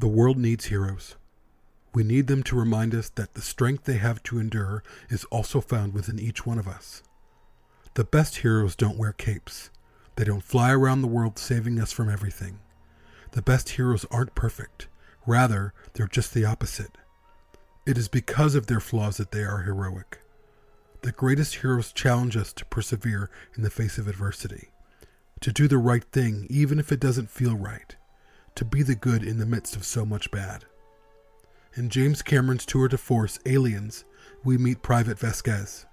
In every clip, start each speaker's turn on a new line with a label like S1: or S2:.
S1: The world needs heroes. We need them to remind us that the strength they have to endure is also found within each one of us. The best heroes don't wear capes. They don't fly around the world saving us from everything. The best heroes aren't perfect. Rather, they're just the opposite. It is because of their flaws that they are heroic. The greatest heroes challenge us to persevere in the face of adversity, to do the right thing even if it doesn't feel right, to be the good in the midst of so much bad. In James Cameron's tour de force, Aliens, we meet Private Vasquez.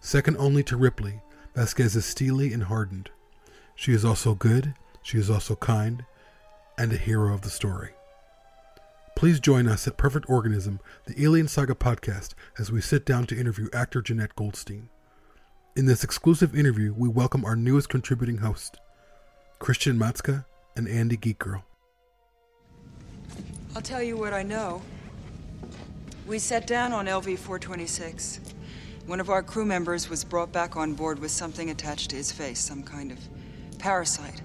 S1: Second only to Ripley, Vasquez is steely and hardened. She is also good, she is also kind, and a hero of the story. Please join us at Perfect Organism, the Alien Saga podcast, as we sit down to interview actor Jenette Goldstein. In this exclusive interview, we welcome our newest contributing host, Christian Matska and Andy Geek Girl.
S2: I'll tell you what I know. We sat down on LV 426. One of our crew members was brought back on board with something attached to his face, some kind of parasite.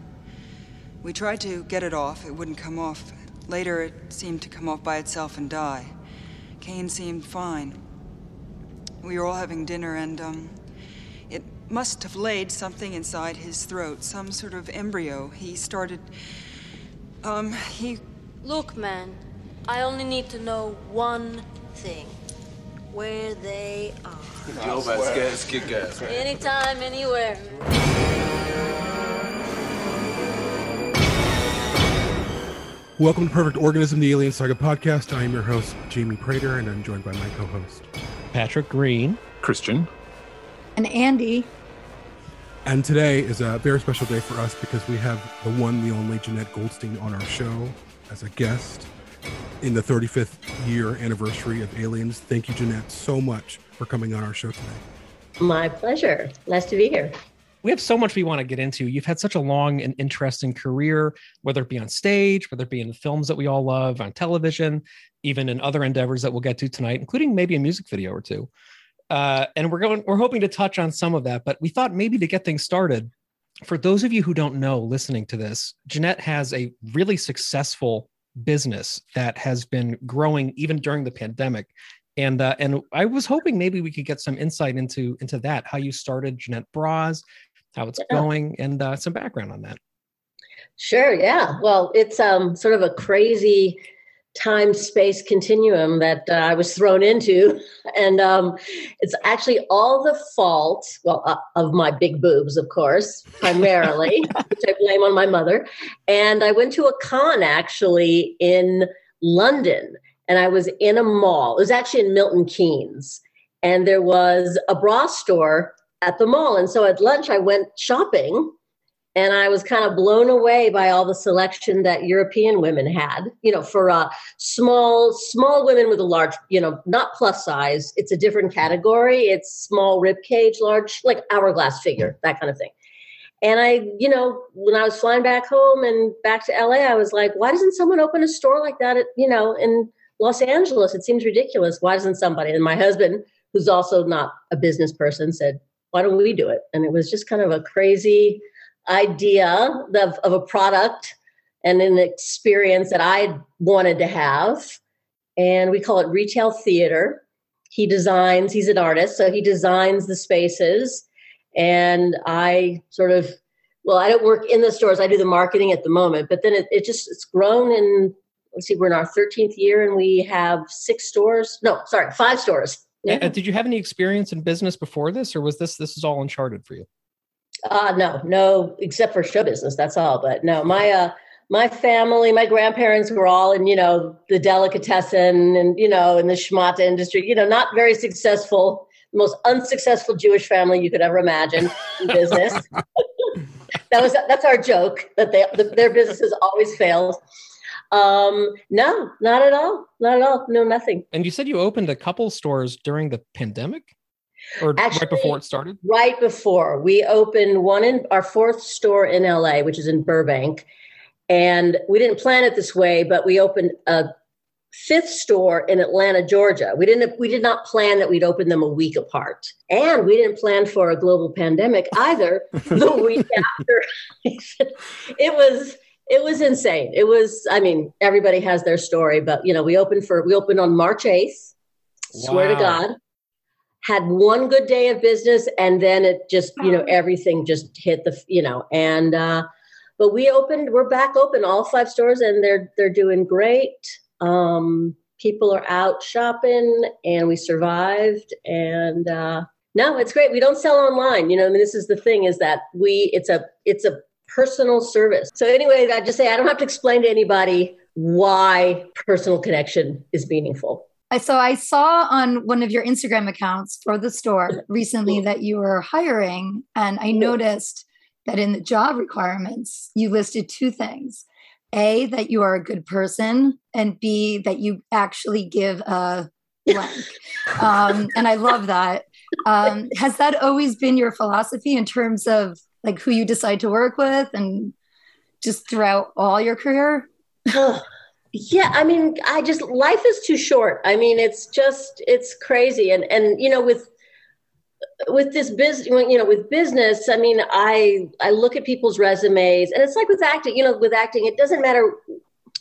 S2: We tried to get it off, it wouldn't come off. Later, it seemed to come off by itself and die. Kane seemed fine. We were all having dinner, and, um, it must have laid something inside his throat, some sort of embryo. He started. Um, he.
S3: Look, man, I only need to know one thing where they are.
S4: Joe Vasquez, kick ass.
S3: Anytime, anywhere.
S1: Welcome to Perfect Organism, the Alien Saga podcast. I am your host, Jamie Prater, and I'm joined by my co host,
S5: Patrick Green.
S4: Christian.
S6: And Andy.
S1: And today is a very special day for us because we have the one, the only Jenette Goldstein on our show as a guest in the 35th year anniversary of Aliens. Thank you, Jenette, so much for coming on our show today.
S7: My pleasure. Nice to be here.
S5: We have so much we want to get into. You've had such a long and interesting career, whether it be on stage, whether it be in the films that we all love, on television, even in other endeavors that we'll get to tonight, including maybe a music video or two. Uh, and we're going, we're hoping to touch on some of that, but we thought maybe to get things started, for those of you who don't know listening to this, Jenette has a really successful business that has been growing even during the pandemic and uh, and I was hoping maybe we could get some insight into into that how you started Jenette Bras, how it's
S7: Yeah.
S5: going, and uh, some background on that.
S7: Sure. Yeah. Well, it's um, sort of a crazy time space continuum that uh, I was thrown into. And um, it's actually all the fault, well, uh, of my big boobs, of course, primarily, which I blame on my mother. And I went to a con actually in London, and I was in a mall. It was actually in Milton Keynes. And there was a bra store at the mall. And so at lunch, I went shopping and I was kind of blown away by all the selection that European women had. You know, for uh, small small women with a large, you know, not plus size. It's a different category. It's small rib cage, large, like hourglass figure, that kind of thing. And I, you know, when I was flying back home and back to LA, I was like, why doesn't someone open a store like that? At, you know, in Los Angeles, it seems ridiculous. Why doesn't somebody? And my husband, who's also not a business person, said, why don't we do it? And it was just kind of a crazy idea of, of a product and an experience that I wanted to have. And we call it retail theater. He designs, he's an artist, so he designs the spaces. And I sort of, well, I don't work in the stores, I do the marketing at the moment, but then it, it just, it's grown and let's see, we're in our 13th year and we have six stores. No, sorry, five stores.
S5: Uh, did you have any experience in business before this, or was this this is all uncharted for you?
S7: Uh, no, no, except for show business. That's all. But no, my uh, my family, my grandparents were all in, you know, the delicatessen and you know, in the schmata industry. You know, not very successful. Most unsuccessful Jewish family you could ever imagine in business. that was that's our joke that they the, their businesses always fail. Um, no, not at all. Not at all. No, nothing.
S5: And you said you opened a couple stores during the pandemic, or right before it started.
S7: right before we opened one in our fourth store in LA, which is in Burbank. And we didn't plan it this way, but we opened a fifth store in Atlanta, Georgia. We didn't we did not plan that we'd open them a week apart. And we didn't plan for a global pandemic either the week after. it was it was insane. It was, I mean, everybody has their story, but you know, we opened for we opened on March 8th. Swear to God. Had one good day of business and then it just, you know, everything just hit the, you know, and uh but we opened, we're back open, all five stores, and they're they're doing great. Um people are out shopping and we survived and uh no, it's great. We don't sell online. You know, I mean, this is the thing is that we, it's a, it's a personal service. So anyway, I just say I don't have to explain to anybody why personal connection is meaningful.
S6: So I saw on one of your Instagram accounts for the store recently that you were hiring, and I noticed that in the job requirements you listed two things: a that you are a good person, and b that you actually give a blank. um, and I love that. Um, has that always been your philosophy in terms of like who you decide to work with and just throughout all your career?
S7: Yeah, I mean, I just life is too short. I mean, it's just it's crazy, and and you know with with this business you know with business i mean i i look at people's resumes and it's like with acting you know with acting it doesn't matter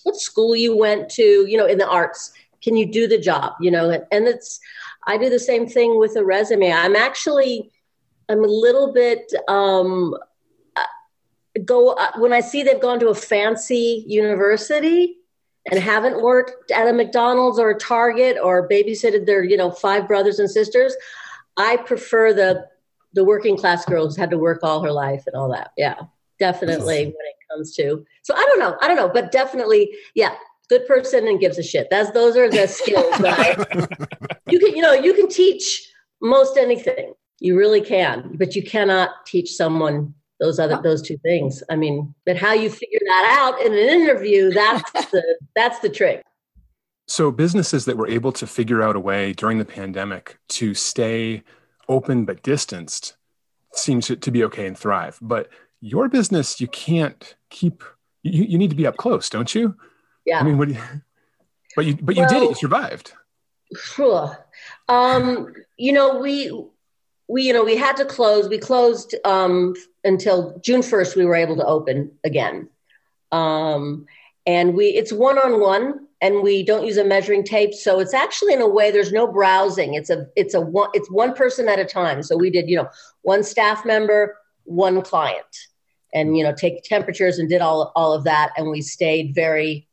S7: what school you went to you know in the arts can you do the job you know? And it's i do the same thing with a resume. I'm actually I'm a little bit um, uh, go uh, when I see they've gone to a fancy university and haven't worked at a McDonald's or a Target or babysitted their you know five brothers and sisters. I prefer the the working class girl who's had to work all her life and all that. Yeah, definitely when it comes to. So I don't know, I don't know, but definitely, yeah, good person and gives a shit. That's those are the skills that I, you can you know you can teach most anything you really can, but you cannot teach someone those other those two things. I mean, but how you figure that out in an interview, that's the that's the trick.
S4: So businesses that were able to figure out a way during the pandemic to stay open but distanced seems to be okay and thrive. But your business, you can't keep you, you need to be up close, don't you?
S7: Yeah.
S4: I mean, what do you, but you but you well, did it, you survived.
S7: Sure. Um, you know, we we you know we had to close we closed um, until june 1st we were able to open again. Um, and we it's one-on-one and we don't use a measuring tape. So it's actually in a way there's no browsing. It's a it's a one it's one person at a time. So we did you know one staff member one client. And you know take temperatures and did all all of that. And we stayed very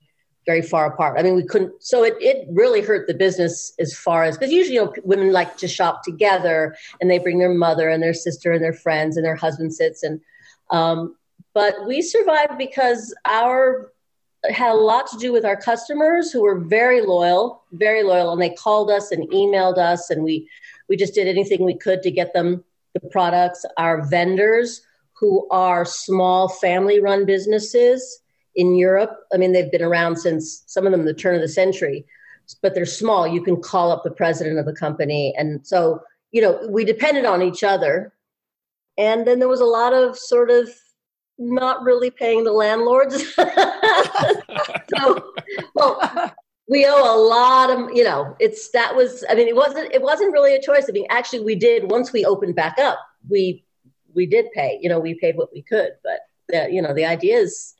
S7: very far apart. I mean, we couldn't. So it it really hurt the business as far as because usually you know women like to shop together and they bring their mother and their sister and their friends and their husband sits and. Um, but we survived because our had a lot to do with our customers who were very loyal, very loyal, and they called us and emailed us, and we we just did anything we could to get them the products. Our vendors, who are small family-run businesses, in Europe. I mean, they've been around since some of them the turn of the century, but they're small. You can call up the president of the company. And so, you know, we depended on each other. And then there was a lot of sort of not really paying the landlords. so, well, we owe a lot of, you know, it's that was, I mean, it wasn't, it wasn't really a choice. I mean, actually, we did once we opened back up, we, we did pay, you know, we paid what we could, but the, you know, the idea is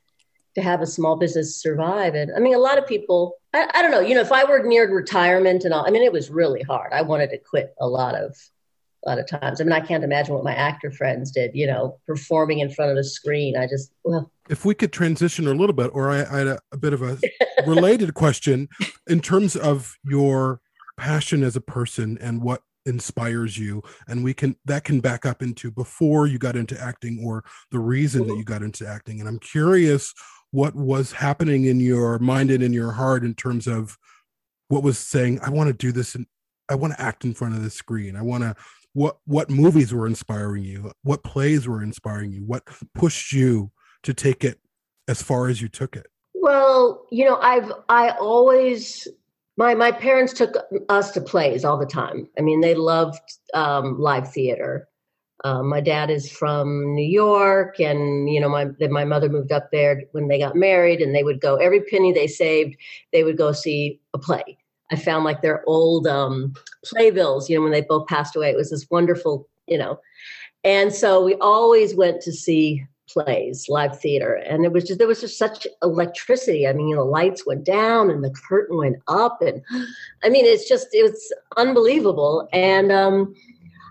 S7: to have a small business survive. And I mean, a lot of people, I, I, don't know, you know, if I were near retirement and all, I mean, it was really hard. I wanted to quit a lot of, a lot of times. I mean, I can't imagine what my actor friends did, you know, performing in front of a screen. I just, well.
S1: If we could transition a little bit, or I, I had a, a bit of a related question in terms of your passion as a person and what inspires you and we can that can back up into before you got into acting or the reason that you got into acting and i'm curious what was happening in your mind and in your heart in terms of what was saying i want to do this and i want to act in front of the screen. I want to what what movies were inspiring you? What plays were inspiring you? What pushed you to take it as far as you took it?
S7: Well you know i've i always my my parents took us to plays all the time. I mean they loved um, live theater um, my dad is from New York, and you know, my my mother moved up there when they got married, and they would go every penny they saved, they would go see a play. I found like their old um, playbills, you know, when they both passed away. It was this wonderful, you know, and so we always went to see plays, live theater, and it was just there was just such electricity. I mean, you know, lights went down and the curtain went up, and I mean, it's just it was unbelievable. And um,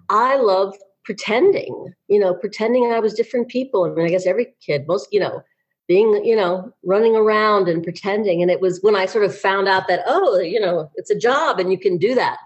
S7: I love pretending, you know, pretending I was different people. I mean, I guess every kid, most, you know, being, you know, running around and pretending. And it was when I sort of found out that, oh, you know, it's a job and you can do that.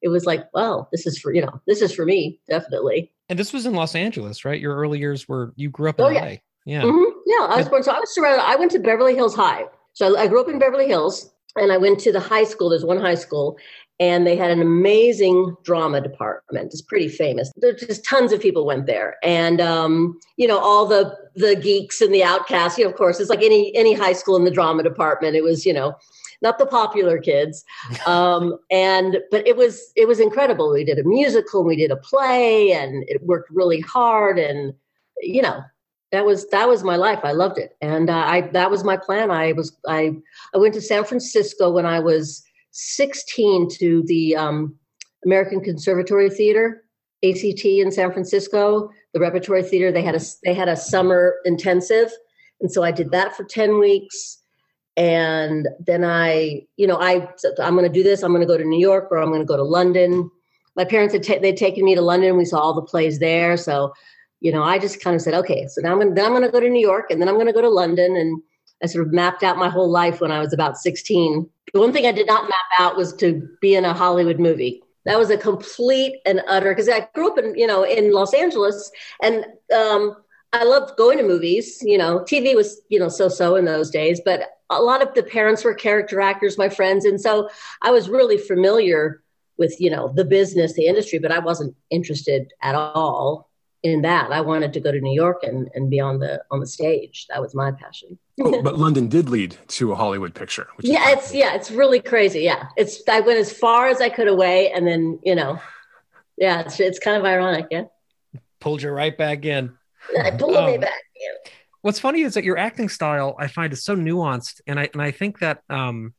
S7: It was like, well, this is for, you know, this is for me, definitely.
S5: And this was in Los Angeles, right? Your early years were, you grew up in
S7: Oh,
S5: LA.
S7: yeah.
S5: Yeah.
S7: Mm-hmm. Yeah, I was born. So I was surrounded. I went to Beverly Hills High. So I, I grew up in Beverly Hills, and I went to the high school. There's one high school, and they had an amazing drama department. It's pretty famous. There's just tons of people went there, and um, you know all the the geeks and the outcasts. You know, of course, it's like any any high school in the drama department. It was you know not the popular kids um, and but it was it was incredible we did a musical we did a play and it worked really hard and you know that was that was my life. I loved it. And uh, i that was my plan. I was i i went to san francisco when i was 16 to the um, american conservatory theater act in san francisco the repertory theater. They had a they had a summer intensive. And so i did that for 10 weeks. And then i you know i i'm going to do this. I'm going to go to new york or i'm going to go to london. My parents had ta- they'd taken me to london. We saw all the plays there. So you know i just kind of said okay so now i'm to then i'm to go to new york and then i'm to go to london and i sort of mapped out my whole life when i was about 16 the one thing i did not map out was to be in a hollywood movie that was a complete and utter because i grew up in you know in los angeles and um I loved going to movies. You know, TV was, you know, so so in those days, but a lot of the parents were character actors, my friends. And so I was really familiar with, you know, the business, the industry, but I wasn't interested at all in that. I wanted to go to New York and, and be on the on the stage. That was my passion.
S4: Oh, but London did lead to a Hollywood picture. Which
S7: yeah, it's yeah, it's really crazy. Yeah. It's I went as far as I could away and then, you know, yeah, it's it's kind of ironic, yeah.
S5: Pulled you right back in.
S7: I pulled me
S5: Um,
S7: back. Yeah.
S5: What's funny is that your acting style I find is so nuanced, and I and I think that um,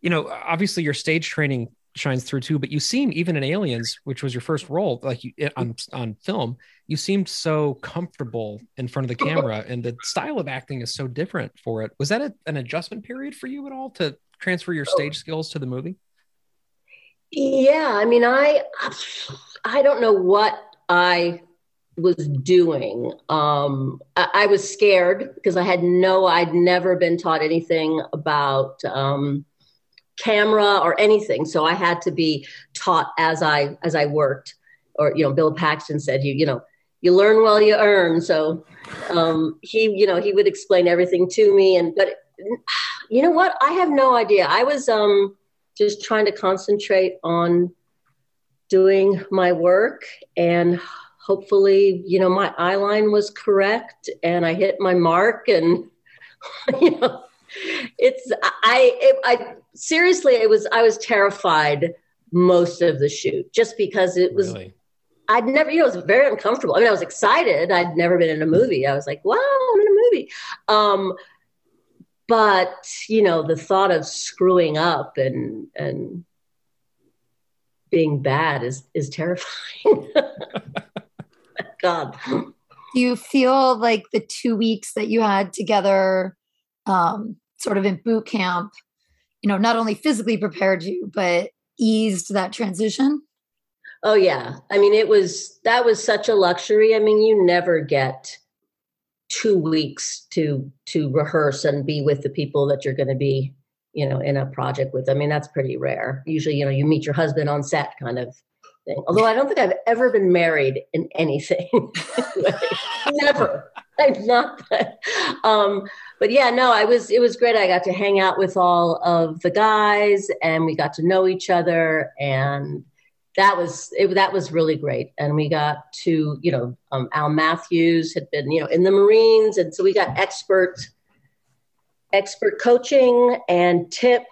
S5: you know, obviously your stage training shines through too. But you seem even in Aliens, which was your first role, like you on on film, you seemed so comfortable in front of the camera, and the style of acting is so different for it. Was that a, an adjustment period for you at all to transfer your stage skills to the movie?
S7: Yeah, I mean, I I don't know what I was doing. Um, I, I was scared because I had no, I'd never been taught anything about um, camera or anything, so I had to be taught as I as I worked. Or you know, Bill Paxton said, you you know, you learn while you earn. So um, he you know he would explain everything to me, and but you know what? I have no idea. I was um just trying to concentrate on doing my work and hopefully you know my eye line was correct and i hit my mark and you know it's i it, i seriously it was i was terrified most of the shoot just because it was
S5: Really?
S7: I'd never, you know, it was very uncomfortable. I mean, I was excited. I'd never been in a movie. I was like, wow, I'm in a movie. Um, but you know, the thought of screwing up and and being bad is is terrifying. God.
S6: Do you feel like the two weeks that you had together, um, sort of in boot camp, you know, not only physically prepared you, but eased that transition?
S7: Oh yeah. I mean, it was that was such a luxury. I mean, you never get two weeks to to rehearse and be with the people that you're going to be, you know, in a project with. I mean, that's pretty rare. Usually, you know, you meet your husband on set, kind of thing. Although I don't think I've ever been married in anything. never. I'm not. Um, but yeah, no, I was. It was great. I got to hang out with all of the guys, and we got to know each other, and that was it, that was really great. And we got to, you know, um, Al Matthews had been, you know, in the Marines, and so we got expert expert coaching and tip.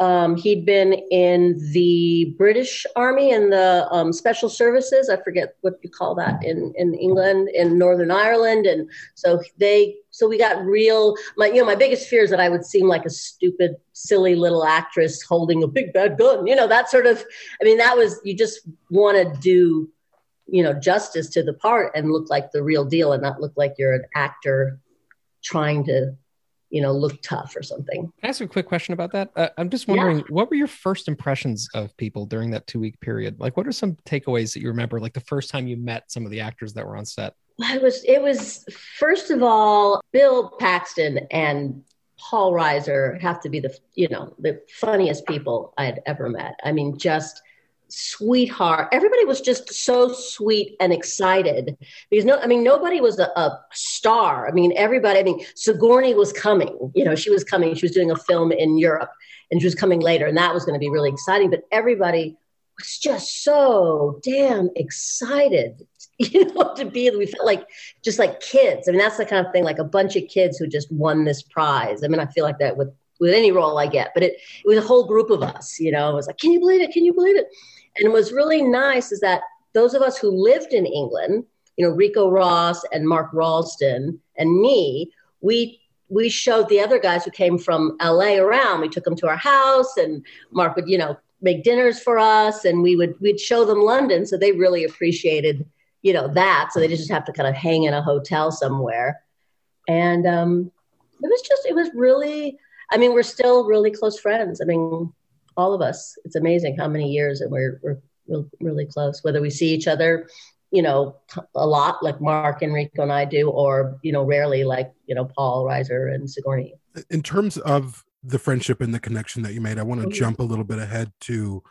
S7: Um, he'd been in the British Army and the um, Special Services. I forget what you call that in, in England, in Northern Ireland, and so they so we got real. My you know my biggest fear is that I would seem like a stupid, silly little actress holding a big bad gun. You know that sort of. I mean that was you just want to do you know, justice to the part and look like the real deal and not look like you're an actor trying to, you know, look tough or something.
S5: Can I ask a quick question about that? Uh, I'm just wondering, yeah. what were your first impressions of people during that two week period? Like, what are some takeaways that you remember, like the first time you met some of the actors that were on set?
S7: It was, it was first of all, Bill Paxton and Paul Reiser have to be the, you know, the funniest people I had ever met. I mean, just sweetheart. Everybody was just so sweet and excited because no, I mean, nobody was a, a, star. I mean, everybody, I mean, Sigourney was coming, you know, she was coming, she was doing a film in Europe and she was coming later and that was going to be really exciting. But everybody was just so damn excited, you know, to be, we felt like just like kids. I mean, that's the kind of thing, like a bunch of kids who just won this prize. I mean, I feel like that with, with any role I get, but it, it was a whole group of us, you know, it was like, can you believe it? Can you believe it? And what's really nice is that those of us who lived in England, you know, Ricco Ross and Mark Rolston and me, we we showed the other guys who came from LA around. We took them to our house and Mark would, you know, make dinners for us and we would we'd show them London. So they really appreciated, you know, that. So they just have to kind of hang in a hotel somewhere. And um it was just it was really I mean, we're still really close friends. I mean, all of us. It's amazing how many years and we're we're real, really close. Whether we see each other, you know, a lot like Mark enrico and I do, or you know, rarely like you know Paul Reiser and Sigourney.
S1: In terms of the friendship and the connection that you made, I want to mm-hmm. jump a little bit ahead to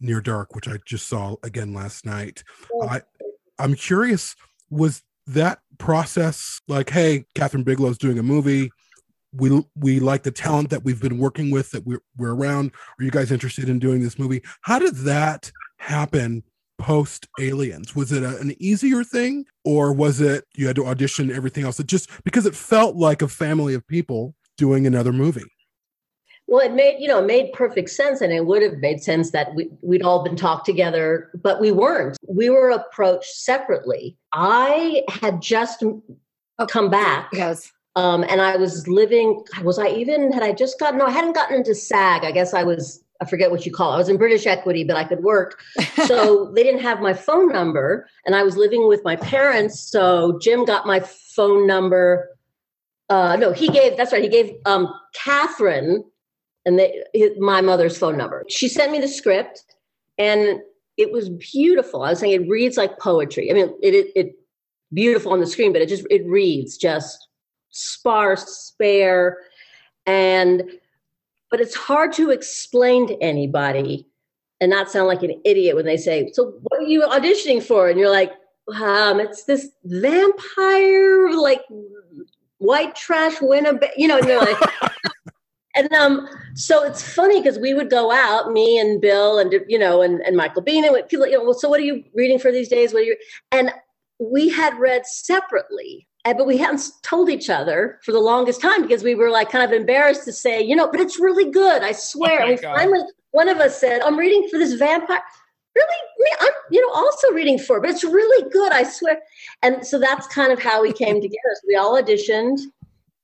S1: Near Dark, which I just saw again last night. I I'm curious, was that process like, hey, Kathryn Bigelow's doing a movie? we we like the talent that we've been working with that we're, we're around. Are you guys interested in doing this movie? How did that happen post aliens was it a, an easier thing or was it you had to audition everything else? It just because it felt like a family of people doing another movie
S7: well it made you know it made perfect sense and it would have made sense that we, we'd all been talked together but we weren't we were approached separately i had just come back
S6: yes
S7: um, and I was living, was I even, had I just gotten, no, I hadn't gotten into SAG. I guess I was, I forget what you call it. I was in British Equity, but I could work. So they didn't have my phone number. And I was living with my parents. So Jim got my phone number. Uh, no, he gave, that's right. He gave um, Kathryn and they, his, my mother's phone number. She sent me the script and it was beautiful. I was saying it reads like poetry. I mean, it, it, it beautiful on the screen, but it just, it reads just sparse, spare, and but it's hard to explain to anybody and not sound like an idiot when they say, "So what are you auditioning for?" And you're like, um, "It's this vampire, like white trash Winnebago," you know. And you're like, and um, so it's funny because we would go out, me and Bill, and you know, and, and Michael Biehn and people, you know, well, so what are you reading for these days? What are you? And we had read separately but we hadn't told each other for the longest time because we were like kind of embarrassed to say, you know, but it's really good. I swear. Oh finally, one of us said, I'm reading for this vampire. Really? I'm, you know, also reading for, but it's really good. I swear. And so that's kind of how we came together. So we all auditioned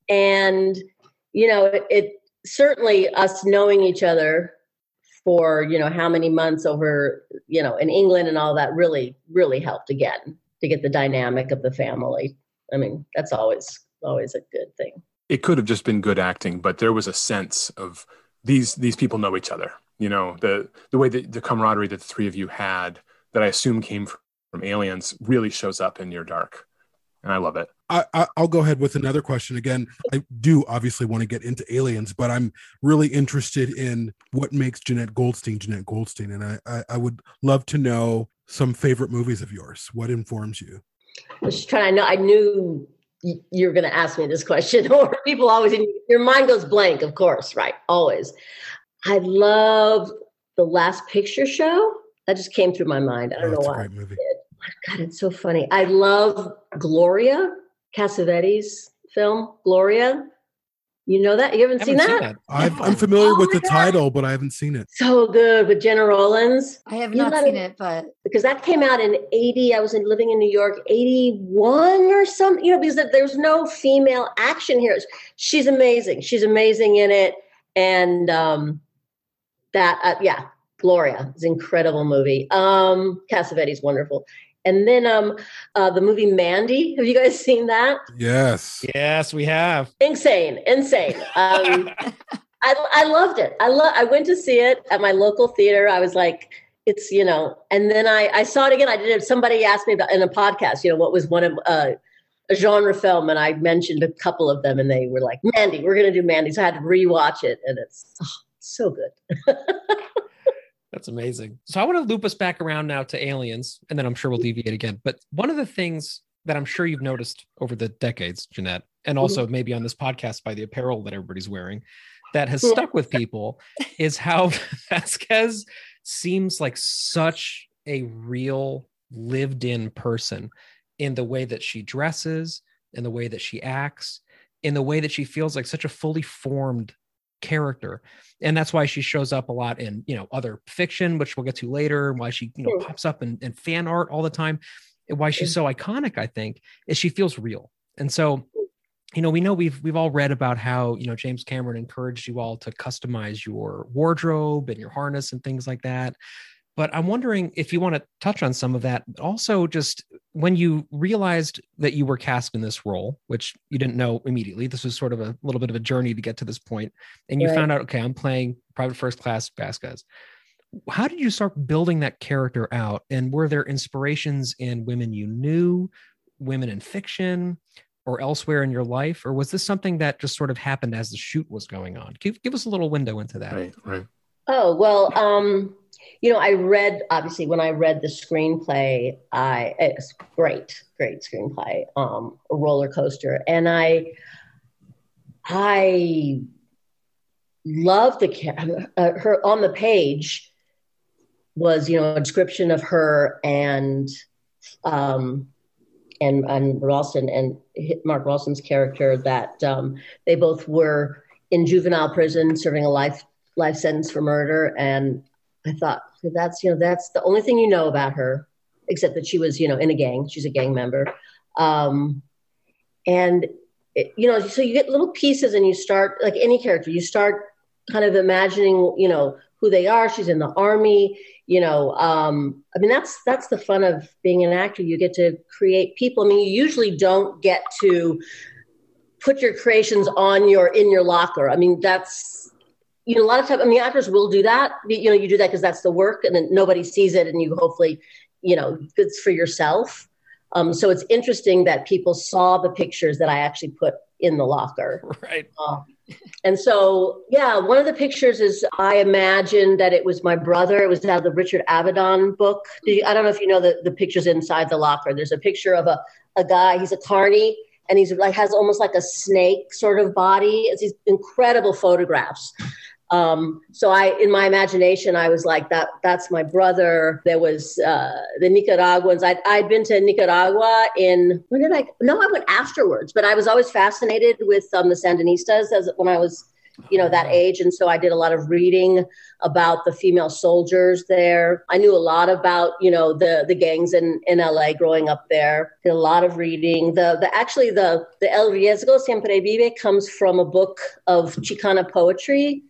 S7: and, you know, it, it certainly us knowing each other for, you know, how many months over, you know, in England and all that really, really helped again to get the dynamic of the family I mean, that's always always a good thing.
S4: It could have just been good acting, but there was a sense of these these people know each other. You know, the the way that the camaraderie that the three of you had that I assume came from, Aliens really shows up in Near Dark, and I love it.
S1: I, I, will go ahead with another question. Again, I do obviously want to get into aliens, but I'm really interested in what makes Jenette Goldstein Jenette Goldstein, and I, I, I would love to know some favorite movies of yours. What informs you?
S7: I was trying to know. I knew you were going to ask me this question, or people always, your mind goes blank, of course, right? Always. I love the last picture show. That just came through my mind. I don't oh, know why. Movie. God, it's so funny. I love Gloria, Cassavetes film, Gloria. You know that? You haven't, haven't seen, seen, that?
S1: that. i am familiar oh with the God. title, but I haven't seen it.
S7: So good with Gena Rowlands.
S6: I have not seen it, but
S7: because that came out in 80, I was in, living in New York, 81 or something, you know, because there's no female action here. She's amazing. She's amazing in it. And um, that, uh, yeah, Gloria is an incredible movie. Um, Cassavetes wonderful. And then um, uh, the movie Mandy. Have you guys seen that?
S1: Yes.
S5: Yes, we have.
S7: Insane, insane. Um, I, I loved it. I love. I went to see it at my local theater. I was like, it's you know, and then I I saw it again. I did it. Somebody asked me about in a podcast. You know, what was one of uh, a genre film, and I mentioned a couple of them, and they were like, Mandy, we're going to do Mandy. So I had to rewatch it, and it's oh, so good.
S5: That's amazing. So I want to loop us back around now to aliens, and then I'm sure we'll deviate again. But one of the things that I'm sure you've noticed over the decades, Jenette, and also mm-hmm. maybe on this podcast by the apparel that everybody's wearing, that has stuck with people is how Vasquez seems like such a real lived in person in the way that she dresses, in the way that she acts, in the way that she feels like such a fully formed character. And that's why she shows up a lot in you know other fiction which we'll get to later and why she you know pops up in, in fan art all the time. And why she's so iconic i think is she feels real. And so you know we know we've we've all read about how you know james cameron encouraged you all to customize your wardrobe and your harness and things like that but i'm wondering if you want to touch on some of that also just when you realized that you were cast in this role which you didn't know immediately this was sort of a little bit of a journey to get to this point and you
S7: Right.
S5: found out okay i'm playing private first class vasquez how did you start building that character out and were there inspirations in women you knew women in fiction or elsewhere in your life or was this something that just sort of happened as the shoot was going on give, give us a little window into that
S4: Right, right.
S7: Oh, well, um, you know, I read, obviously, when I read the screenplay, I, it's great, great screenplay, um, a roller coaster. And I, I love the, uh, her on the page was, you know, a description of her and, um, and, and Rolston and Mark Rolston's character that, um, they both were in juvenile prison serving a life life sentence for murder and i thought that's you know that's the only thing you know about her except that she was you know in a gang. She's a gang member. Um, and it, you know so you get little pieces and you start like any character you start kind of imagining you know who they are. She's in the army you know um, i mean that's that's the fun of being an actor. You get to create people. I mean you usually don't get to put your creations on your in your locker. I mean that's you know, a lot of times, I mean, actors will do that. You know, you do that because that's the work, and then nobody sees it, and you hopefully, you know, it's for yourself. Um, so it's interesting that people saw the pictures that I actually put in the locker.
S5: right
S7: Um, and so, yeah, one of the pictures is I imagined that it was my brother. It was out of the Richard Avedon book. I don't know if you know the, the pictures inside the locker. There's a picture of a, a guy, he's a carny, and he's like has almost like a snake sort of body. It's these incredible photographs. Um, so I, in my imagination, I was like, that, that's my brother. There was, uh, the Nicaraguans. I'd, I'd been to Nicaragua in, when did I, no, I went afterwards, but I was always fascinated with, um, the Sandinistas as when I was, you know, that age. And so I did a lot of reading about the female soldiers there. I knew a lot about, you know, the, the gangs in, in LA growing up there. Did a lot of reading. The, the, actually the, the El Riesgo Siempre Vive comes from a book of Chicana poetry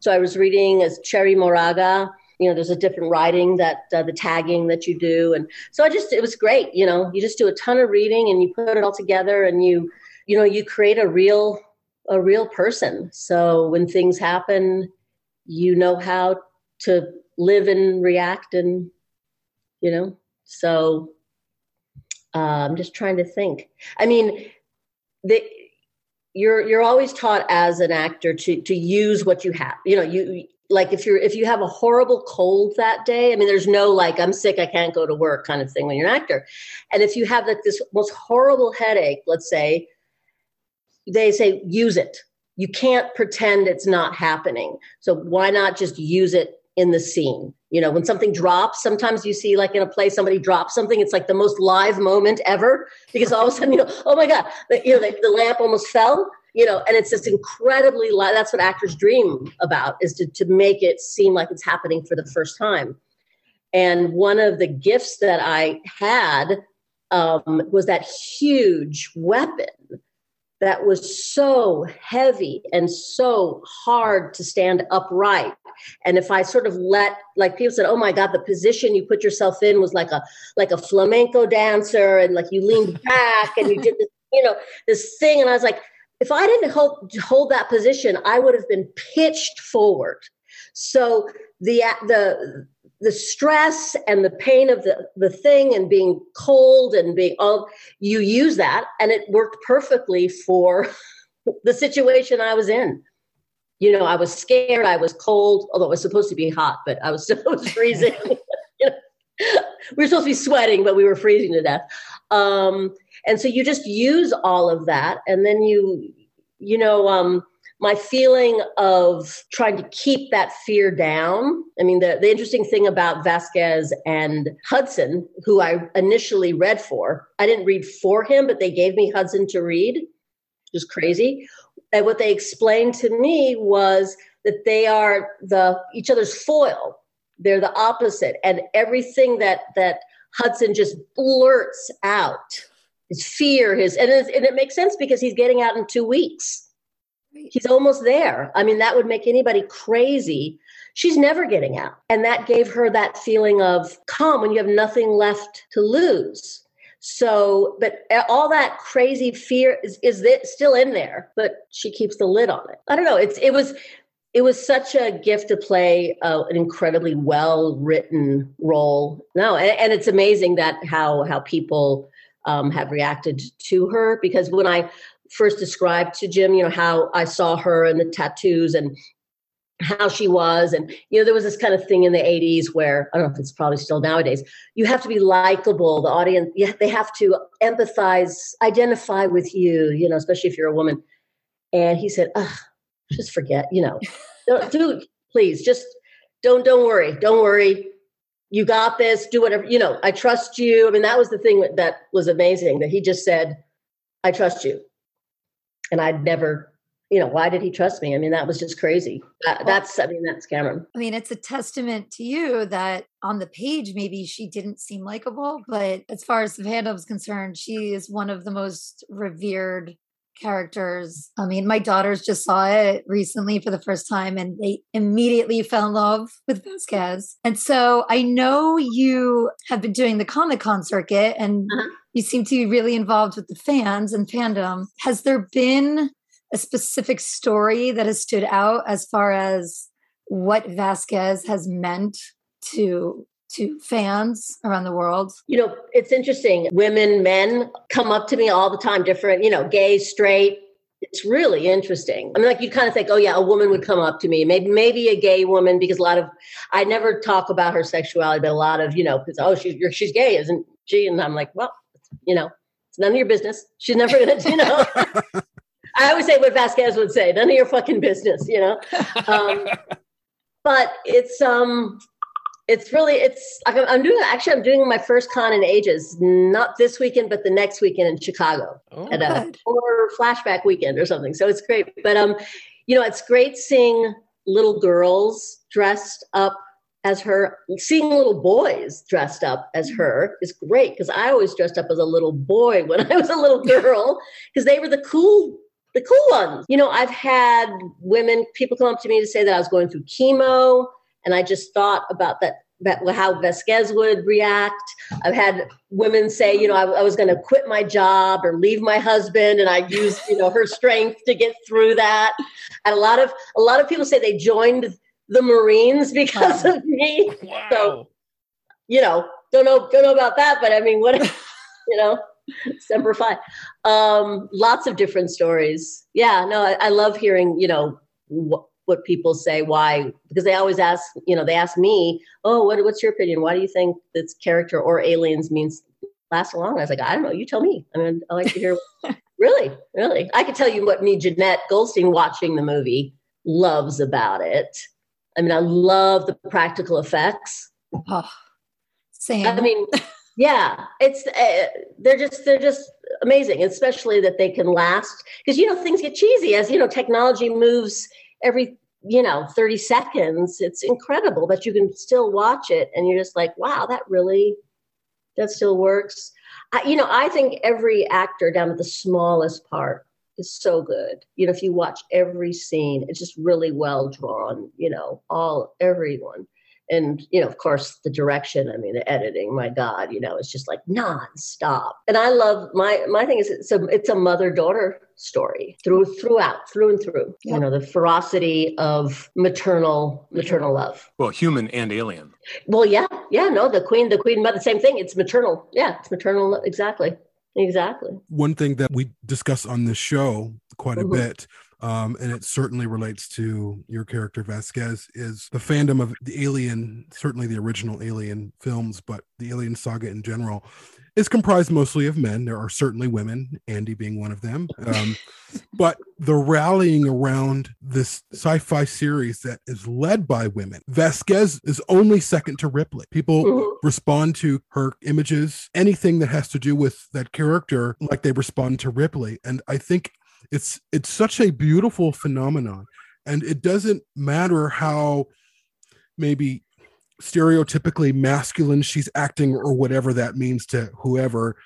S7: so I was reading as Cherríe Moraga. You know, there's a different writing that uh, the tagging that you do, and so I just it was great. You know, you just do a ton of reading and you put it all together, and you you know you create a real a real person. So when things happen, you know how to live and react, and you know. So uh, I'm just trying to think. I mean, the you're you're always taught as an actor to to use what you have. You know you like if you're if you have a horrible cold that day i mean there's no like i'm sick i can't go to work kind of thing when you're an actor. And if you have like this most horrible headache let's say they say use it. You can't pretend it's not happening. So why not just use it in the scene you know when something drops sometimes you see like in a play somebody drops something it's like the most live moment ever because all of a sudden you know oh my god the, you know the, the lamp almost fell you know and it's just incredibly li- that's what actors dream about is to, to make it seem like it's happening for the first time. And one of the gifts that i had um, was that huge weapon that was so heavy and so hard to stand upright. And if I sort of let, like people said, oh my God, the position you put yourself in was like a like a flamenco dancer, and like you leaned back and you did this, you know, this thing. And I was like, if I didn't hold hold that position, I would have been pitched forward. So the the the stress and the pain of the, the thing and being cold and being all you use that and it worked perfectly for the situation i was in. You know i was scared i was cold although it was supposed to be hot but i was still was freezing. You know, we were supposed to be sweating but we were freezing to death. Um, and so you just use all of that and then you you know um, my feeling of trying to keep that fear down. I mean, the, the interesting thing about Vasquez and Hudson, who I initially read for, I didn't read for him, but they gave me Hudson to read, which is crazy. And what they explained to me was that they are the each other's foil. They're the opposite. And everything that that Hudson just blurts out, his fear, his and, and it makes sense because he's getting out in two weeks He's almost there. I mean, that would make anybody crazy. She's never getting out. And that gave her that feeling of calm when you have nothing left to lose. So, but all that crazy fear is, is still in there, but she keeps the lid on it. I don't know. It's, it was, it was such a gift to play uh, an incredibly well written role. No, and, and, it's amazing that how, how people um, have reacted to her because when I first described to Jim, you know, how I saw her and the tattoos and how she was. And, you know, there was this kind of thing in the 80s where I don't know if it's probably still nowadays. You have to be likable. The audience, yeah, they have to empathize, identify with you, you know, especially if you're a woman. And he said, Ugh, just forget, you know, don't, do please just don't, don't worry. Don't worry. You got this. Do whatever, you know, I trust you. I mean, that was the thing that was amazing that he just said, I trust you and I'd never, you know, why did he trust me? I mean, that was just crazy. That, that's, I mean, that's Cameron.
S6: I mean, it's a testament to you that on the page, maybe she didn't seem likable, but as far as the fandom is concerned, she is one of the most revered characters. I mean, my daughters just saw it recently for the first time and they immediately fell in love with Vasquez. And so I know you have been doing the Comic Con circuit and uh-huh you seem to be really involved with the fans and fandom. Has there been a specific story that has stood out as far as what Vasquez has meant to to fans around the world?
S7: You know, it's interesting. Women, men come up to me all the time, different, you know, gay, straight. It's really interesting. I mean, like you kind of think, oh yeah, a woman would come up to me, maybe maybe a gay woman, because a lot of I never talk about her sexuality, but a lot of you know, because oh she's she's gay, isn't she? And I'm like, well, you know, it's none of your business. She's never gonna, you know. I always say what Vasquez would say, none of your fucking business, you know. Um, but it's um it's really it's I'm doing actually I'm doing my first con in ages, not this weekend, but the next weekend in Chicago oh, at a or flashback weekend or something. So it's great. But um, you know, it's great seeing little girls dressed up as her seeing little boys dressed up as mm-hmm. her is great because i always dressed up as a little boy when i was a little girl because they were the cool the cool ones you know i've had women people come up to me to say that i was going through chemo and i just thought about that how Vasquez would react. I've had women say, you know, I, I was going to quit my job or leave my husband, and I used, you know, her strength to get through that. And a lot of a lot of people say they joined the Marines because of me. Wow. So, you know, don't know, don't know about that, but I mean, what, you know, Semper Fi. Um, lots of different stories. Yeah, no, I, I love hearing, you know, wh- what people say, why, because they always ask, you know, they ask me, oh, what, what's your opinion? Why do you think this character or aliens means last long? I was like, I don't know, you tell me. I mean, I like to hear, really, really. I could tell you what me, jenette Goldstein, watching the movie loves about it I mean, I love the practical effects.
S6: Oh, same.
S7: I mean, yeah, it's uh, they're just they're just amazing, especially that they can last because you know things get cheesy as you know technology moves every you know 30 seconds. It's incredible but you can still watch it and you're just like, wow, that really that still works. I, you know, I think every actor down to the smallest part is so good. You know, if you watch every scene, it's just really well drawn, you know, all everyone and you know of course the direction i mean the editing my god you know it's just like nonstop and i love my my thing is it's a it's a mother daughter story through throughout through and through yep. you know the ferocity of maternal maternal love.
S4: Well human and alien.
S7: Well yeah yeah no the queen the queen mother same thing. It's maternal. Yeah it's maternal exactly exactly.
S1: One thing that we discuss on this show quite mm-hmm. a bit um, and it certainly relates to your character Vasquez, is the fandom of the Alien, certainly the original Alien films, but the Alien saga in general, is comprised mostly of men. There are certainly women, Andy being one of them. Um, but the rallying around this sci fi series that is led by women, Vasquez is only second to Ripley. People respond to her images, anything that has to do with that character, like they respond to Ripley. And I think it's it's such a beautiful phenomenon and it doesn't matter how maybe stereotypically masculine she's acting or whatever that means to whoever.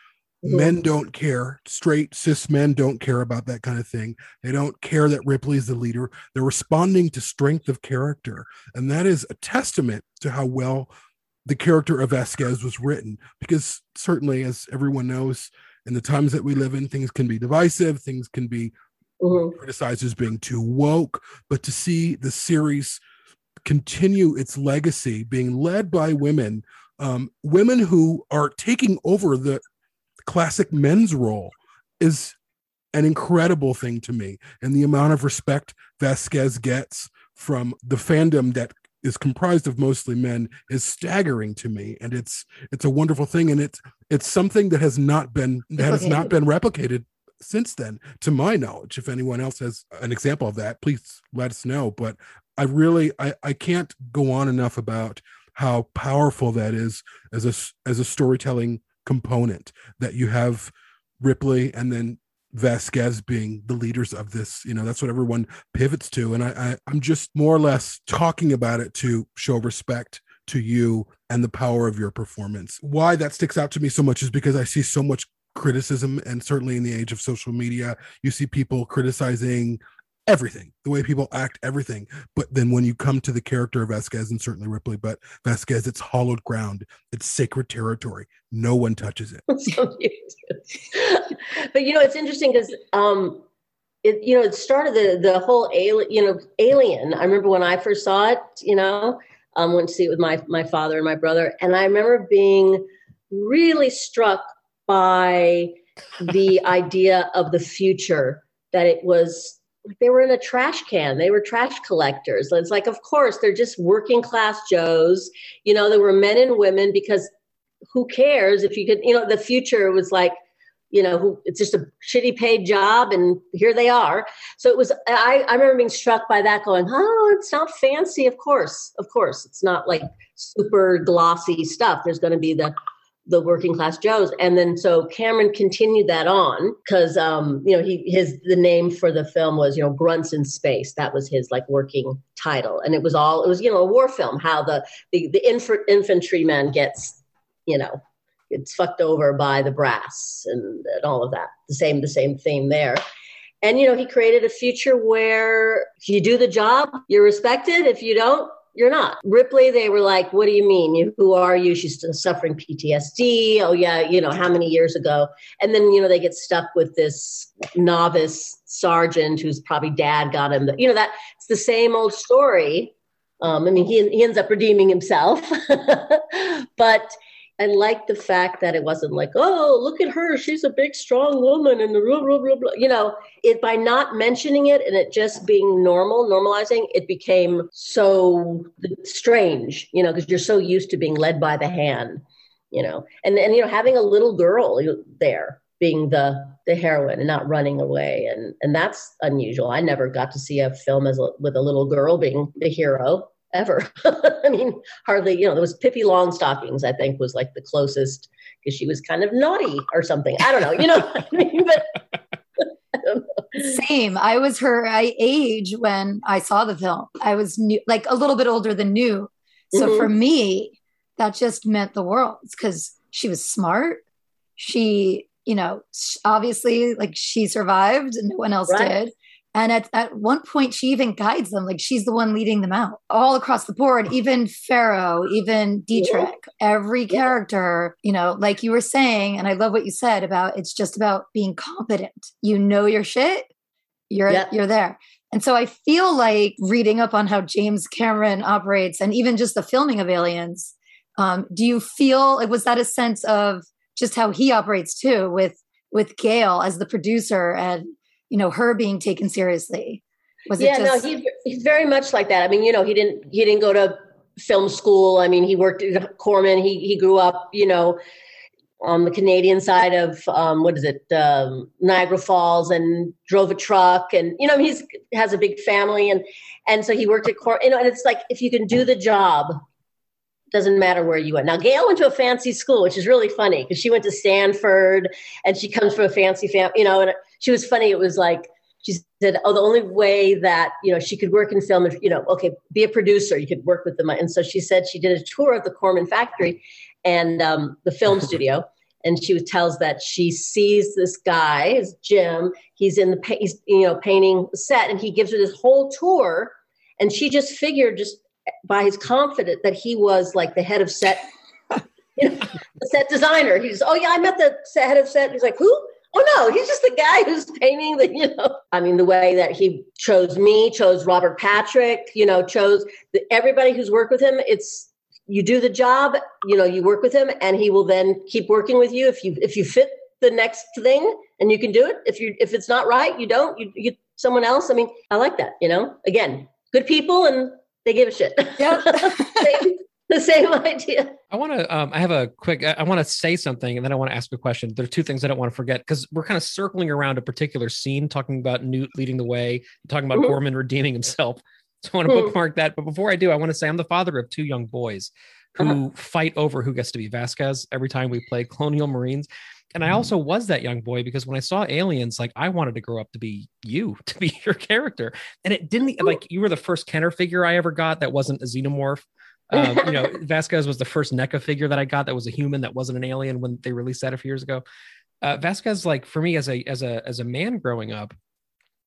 S1: Men don't care. Straight cis men don't care about that kind of thing. They don't care that ripley's the leader. They're responding to strength of character and that is a testament to how well the character of vasquez was written because certainly as everyone knows in the times that we live in, things can be divisive, things can be mm-hmm. criticized as being too woke. But to see the series continue its legacy, being led by women, um, women who are taking over the classic men's role, is an incredible thing to me. And the amount of respect Vasquez gets from the fandom that is comprised of mostly men is staggering to me and it's it's a wonderful thing and it's it's something that has not been that has not been replicated since then to my knowledge. If anyone else has an example of that please let us know but i really i i can't go on enough about how powerful that is as a as a storytelling component that you have ripley and then Vasquez being the leaders of this. You know, that's what everyone pivots to. And I, I I'm just more or less talking about it to show respect to you and the power of your performance. Why that sticks out to me so much is because I see so much criticism and certainly in the age of social media you see people criticizing everything, the way people act, everything. But then when you come to the character of Vasquez and certainly Ripley, but Vasquez, it's hollowed ground, it's sacred territory. No one touches it.
S7: but you know, it's interesting because um it you know it started the the whole alien you know alien. I remember when I first saw it, you know, um went to see it with my my father and my brother, and I remember being really struck by the idea of the future that it was they were in a trash can. They were trash collectors. It's like, of course, they're just working class Joes. You know, there were men and women because who cares if you could, you know, the future was like, you know, who, it's just a shitty paid job and here they are. So it was, I, I remember being struck by that going, oh, it's not fancy. Of course, of course. It's not like super glossy stuff. There's going to be the the working class joes. And then so cameron continued that on because um you know he his the name for the film was you know grunts in space. That was his like working title. And it was all it was you know a war film how the the, the inf- infantryman gets you know gets fucked over by the brass and, and all of that. The same the same theme there. And you know he created a future where if you do the job you're respected. If you don't you're not. Ripley, they were like, What do you mean? Who are you? She's still suffering PTSD. Oh, yeah, you know, how many years ago? And then, you know, they get stuck with this novice sergeant who's probably dad got him. You know, that it's the same old story. Um, I mean, he, he ends up redeeming himself. but I like the fact that it wasn't like, oh, look at her, she's a big, strong woman, and the blah, blah, blah, blah. You know, it by not mentioning it and it just being normal, normalizing, it became so strange, you know, because you're so used to being led by the hand, you know, and and you know, having a little girl there being the the heroine and not running away, and and that's unusual. I never got to see a film as a, with a little girl being the hero ever. I mean, hardly, you know, there was Pippi Longstockings, I think, was like the closest because she was kind of naughty or something. I don't know, you know I mean? But
S6: Same. I was her I age when I saw the film. I was new, like a little bit older than new. So mm-hmm. for me, that just meant the world because she was smart. She you know, obviously, like she survived, and no one else
S7: Right.
S6: did. And at, at one point, she even guides them, like she's the one leading them out all across the board, even Ferro, even Dietrich, every character, you know, like you were saying. And I love what you said about it's just about being competent. You know your shit, you're,
S7: Yeah.
S6: you're there. And so I feel like reading up on how James Cameron operates and even just the filming of Aliens, um, do you feel like was that a sense of just how he operates too with with Gale as the producer and you know her being taken seriously? Was
S7: yeah,
S6: it just
S7: no, he, he's very much like that. I mean, you know, he didn't he didn't go to film school. I mean, he worked at Corman. He he grew up, you know, on the Canadian side of um, what is it, um, Niagara Falls, and drove a truck, and you know, he's has a big family, and and so he worked at Corman. You know, and it's like if you can do the job, it doesn't matter where you went. Now, Gale went to a fancy school, which is really funny because she went to Stanford, and she comes from a fancy family. You know, and she was funny. It was like she said, "Oh, the only way that you know she could work in film, you know, okay, be a producer, you could work with them." And so she said she did a tour of the Corman factory and um, the film studio, and she tells that she sees this guy, Jim. He's in the pa- he's you know painting set, and he gives her this whole tour, and she just figured just by his confidence that he was like the head of set. You know, the set designer. He's, oh yeah, I met the set- head of set. He's like, who? Oh no, he's just the guy who's painting the, you know. I mean, the way that he chose me, chose Robert Patrick, you know, chose the, everybody who's worked with him. It's you do the job, you know, you work with him, and he will then keep working with you if you if you fit the next thing and you can do it. If you if it's not right, you don't. You, you get someone else. I mean, I like that. You know, again, good people and they give a shit.
S6: Yep.
S7: same, the same idea.
S5: I want to. Um, I have a quick. I, I want to say something, and then I want to ask a question. There are two things I don't want to forget because we're kind of circling around a particular scene, talking about Newt leading the way, talking about
S7: Mhm.
S5: Gorman redeeming himself. So I want to bookmark that. But before I do, I want to say I'm the father of two young boys who
S7: Uh-huh.
S5: fight over who gets to be Vasquez every time we play Colonial Marines. And I also was that young boy because when I saw aliens, like I wanted to grow up to be you, to be your character. And it didn't like you were the first Kenner figure I ever got that wasn't a xenomorph. Um, you know, Vasquez was the first NECA figure that I got that was a human that wasn't an alien when they released that a few years ago. Uh, Vasquez, like for me as a as a as a man growing up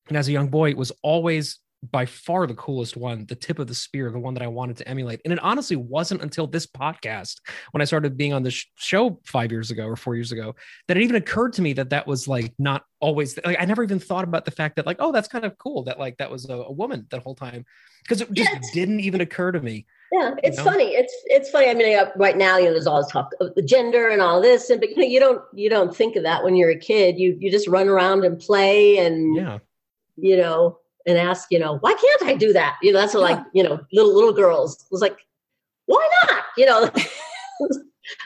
S5: and as a young boy, was always by far the coolest one, the tip of the spear, the one that I wanted to emulate. And it honestly wasn't until this podcast, when I started being on the sh- show five years ago or four years ago, that it even occurred to me that that was like not always like I never even thought about the fact that like oh that's kind of cool that like that was a, a woman that whole time because it just
S7: Yes.
S5: didn't even occur to me.
S7: Yeah, it's
S5: know?
S7: funny. It's it's funny. I mean, right now, you know, there's all this talk of the gender and all this, and but you know, you don't you don't think of that when you're a kid. You you just run around and play, and
S5: Yeah.
S7: you know, and ask, you know, why can't I do that? You know, that's what like you know, little little girls it was like, why not? You know.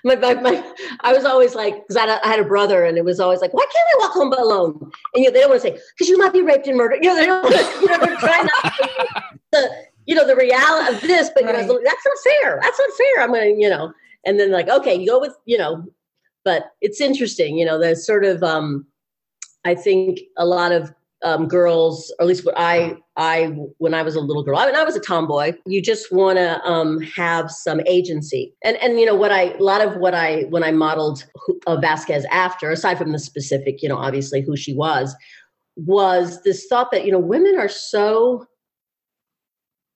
S7: My, my, my, I was always like, because I, had a- I had a brother, and it was always like, why can't I walk home alone? And you know, they don't want to say, because you might be raped and murdered. You know, they don't. You know, they're trying not to the you know the reality of this, but you know that's not fair. That's not fair. I'm gonna you know, and then like okay, you go with you know, but it's interesting. You know, there's sort of um, I think a lot of um, girls, or at least what I I when I was a little girl, I mean I was a tomboy. You just want to um, have some agency, and and you know what I a lot of what I when I modeled uh, Vasquez after, aside from the specific, you know, obviously who she was, was this thought that you know women are so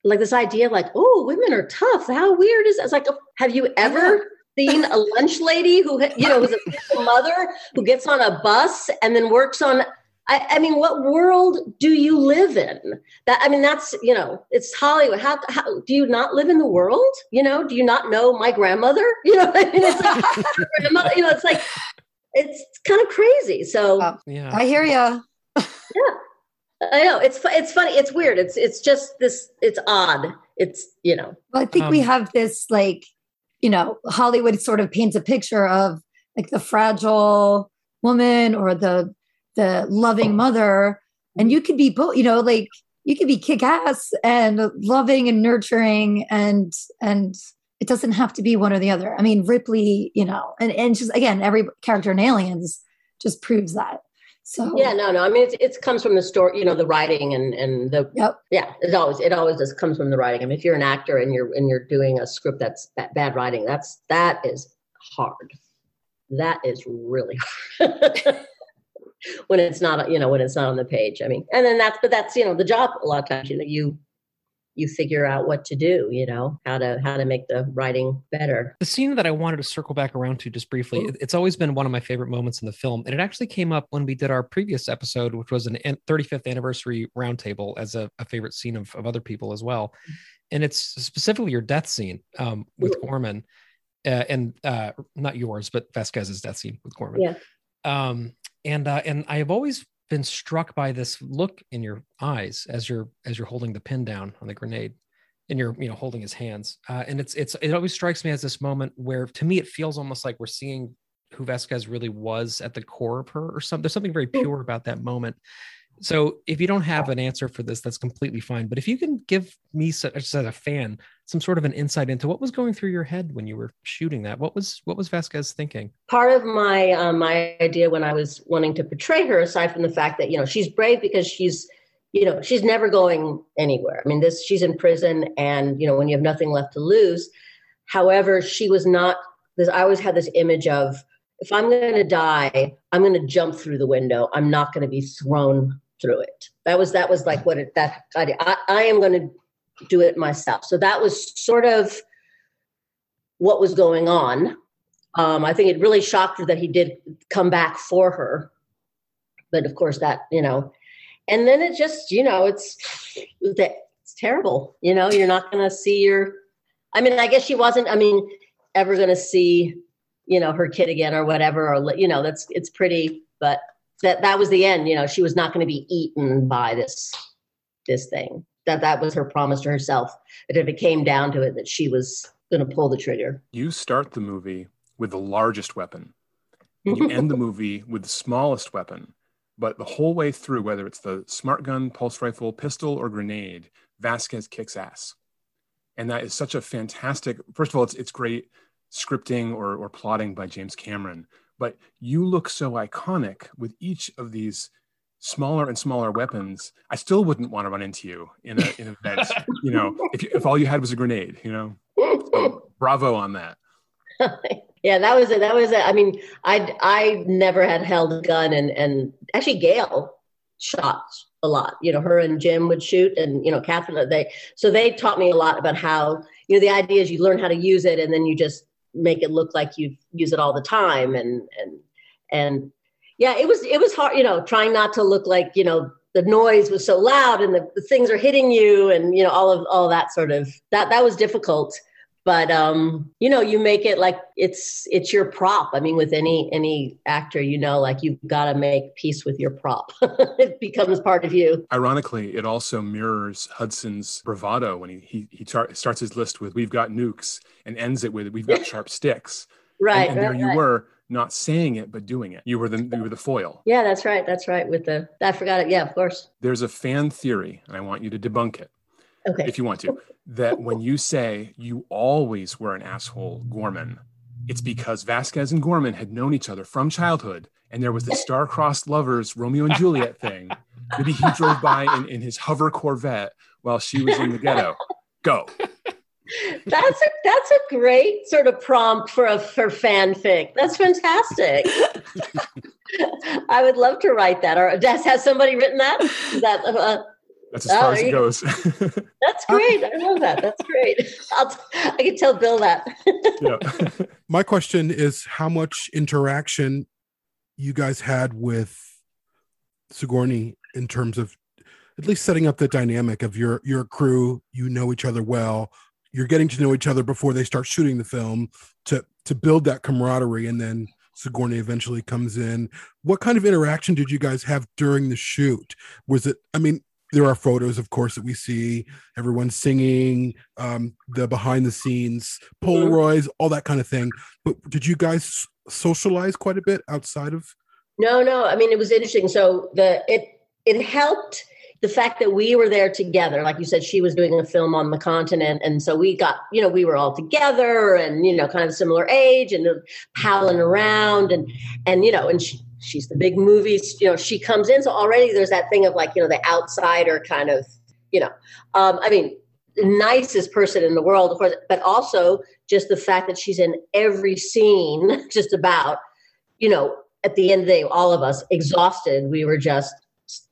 S7: like this idea like oh women are tough. How weird is that? It's like oh, have you ever seen a lunch lady who you know who's a mother who gets on a bus and then works on I, I mean what world do you live in? That i mean that's you know it's hollywood. How, how do you not live in the world? You know do you not know my grandmother? You know I mean, it's like grandmother, you know it's like it's kind of crazy. So
S6: Wow.
S5: Yeah.
S6: I hear you.
S7: I know it's it's funny. It's weird. It's it's just this. It's odd. It's you know.
S6: Well, I think we
S5: Um,
S6: have this like, you know, Hollywood sort of paints a picture of like the fragile woman or the the loving mother, and you could be both. You know, like you could be kick ass and loving and nurturing, and and it doesn't have to be one or the other. I mean, Ripley, you know, and and just again, every character in Aliens just proves that. So
S7: Yeah, no, no. I mean, it's it comes from the story. You know, the writing and and the
S6: Yep.
S7: yeah. It always it always just comes from the writing. I mean, if you're an actor and you're and you're doing a script that's ba- bad writing, that's that is hard. that is really hard. when it's not you know when it's not on the page i mean and then that's but that's you know the job a lot of times you know you you figure out what to do you know how to how to make the writing better.
S5: The scene that i wanted to circle back around to just briefly it, it's always been one of my favorite moments in the film and it actually came up when we did our previous episode which was an 35th anniversary roundtable as a, a, favorite scene of, of other people as well. And it's specifically your death scene um, with gorman uh, and uh, not yours but vasquez's death scene with gorman.
S7: Yeah.
S5: um, and uh, and i have always been struck by this look in your eyes as you're as you're holding the pin down on the grenade and you're you know holding his hands. Uh, and it's it's it always strikes me as this moment where to me it feels almost like we're seeing who Vasquez really was at the core of her or something there's something very pure about that moment so if you don't have an answer for this, that's completely fine. But if you can give me, as a fan, some sort of an insight into what was going through your head when you were shooting that, what was what was Vasquez thinking?
S7: Part of my uh, my idea when I was wanting to portray her, aside from the fact that you know she's brave because she's you know she's never going anywhere. I mean, this she's in prison, and you know when you have nothing left to lose. However, she was not. This I always had this image of if I'm going to die, I'm going to jump through the window. I'm not going to be thrown through it. That was that was like what it that I, I, I am going to do it myself. So that was sort of what was going on. Um, I think it really shocked her that he did come back for her, but of course that you know, and then it just you know it's it's terrible. You know, you're not going to see your. I mean, I guess she wasn't. I mean, ever going to see you know her kid again or whatever, or you know that's it's pretty, but that that was the end. You know, she was not going to be eaten by this this thing. That that was her promise to herself. That if it came down to it, that she was going to pull the trigger.
S4: You start the movie with the largest weapon. And you end the movie with the smallest weapon. But the whole way through, whether it's the smart gun, pulse rifle, pistol, or grenade, Vasquez kicks ass. And that is such a fantastic. First of all, it's it's great scripting or or plotting by James Cameron but you look so iconic with each of these smaller and smaller weapons. I still wouldn't want to run into you in a in a event, you know, if you, if all you had was a grenade, you know. So, bravo on that.
S7: yeah, that was it. That was it. I mean, I I never had held a gun, and and actually Gale shot a lot. You know, her and Jim would shoot, and you know, Kathryn. They so they taught me a lot about how you know the idea is you learn how to use it, and then you just make it look like you use it all the time. And and and yeah it was it was hard you know trying not to look like you know the noise was so loud and the, the things are hitting you and you know all of all that sort of that that was difficult but um you know you make it like it's it's your prop. I mean with any any actor you know like you've got to make peace with your prop. It becomes part of you.
S4: Ironically it also mirrors hudson's bravado when he he, he tar- starts his list with we've got nukes and ends it with we've got sharp sticks.
S7: Right
S4: and, and
S7: right,
S4: there you
S7: right.
S4: were not saying it but doing it. You were the you were the foil.
S7: Yeah that's right that's right with the i forgot it yeah of course.
S4: There's a fan theory and i want you to debunk it
S7: okay
S4: if you want to that when you say you always were an asshole gorman it's because vasquez and gorman had known each other from childhood and there was the star-crossed lovers romeo and juliet thing maybe he drove by in, in his hover corvette while she was in the ghetto go
S7: that's a that's a great sort of prompt for a for fanfic. That's fantastic. I would love to write that. Or has, has somebody written that? Is that uh,
S4: that's as far
S7: Oh,
S4: as it
S7: oh,
S4: goes
S7: that's great. I love that. That's great. I'll t- I can tell Bill that.
S4: yeah.
S1: My question is how much interaction you guys had with Sigourney in terms of at least setting up the dynamic of your your crew, you know each other well, you're getting to know each other before they start shooting the film to to build that camaraderie and then Sigourney eventually comes in. What kind of interaction did you guys have during the shoot? Was it I mean there are photos of course that we see everyone singing um the behind the scenes polaroids all that kind of thing but did you guys socialize quite a bit outside of
S7: No, no. I mean, it was interesting. So the it it helped the fact that we were there together. Like you said, she was doing a film on the continent, and so we got you know we were all together, and you know kind of similar age, and palling around, and and you know, and she, she's the big movies. You know, she comes in, so already there's that thing of like you know the outsider kind of you know. Um, I mean, nicest person in the world, of course, but also just the fact that she's in every scene, just about you know, at the end of the day, all of us exhausted. We were just,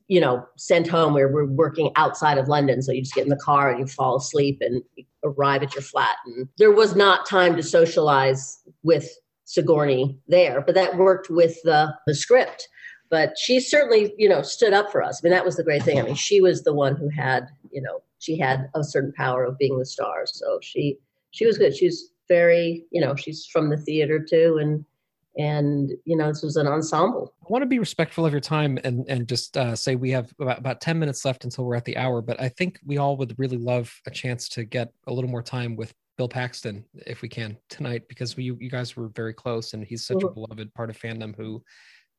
S7: you know, sent home. We were working outside of London. So you just get in the car and you fall asleep and arrive at your flat. And there was not time to socialize with Sigourney there, but that worked with the, the script. But she certainly, you know, stood up for us. I mean, that was the great thing. I mean, she was the one who had, you know, she had a certain power of being the star. So she she was good. She's very, you know, she's from the theater too, and and you know, this was an ensemble.
S5: I want to be respectful of your time and and just uh, say we have about, about ten minutes left until we're at the hour. But I think we all would really love a chance to get a little more time with Bill Paxton if we can tonight because we you guys were very close and he's such mm-hmm. a beloved part of fandom who,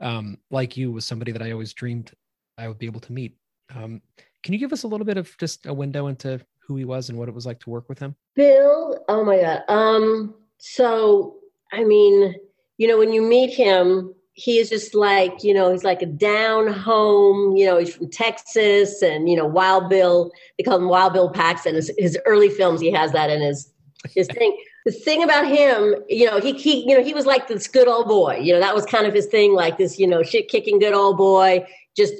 S5: um, like you, was somebody that I always dreamed I would be able to meet. Um, can you give us a little bit of just a window into who he was and what it was like to work with him?
S7: Bill, oh my God. Um, so I mean, you know, when you meet him, he is just like, you know, he's like a down home, you know, he's from Texas and, you know, Wild Bill, they call him Wild Bill Paxton. His, his early films, he has that in his, his thing. The thing about him, you know, he, he, you know, he was like this good old boy, you know, that was kind of his thing, like this, you know, shit kicking good old boy, just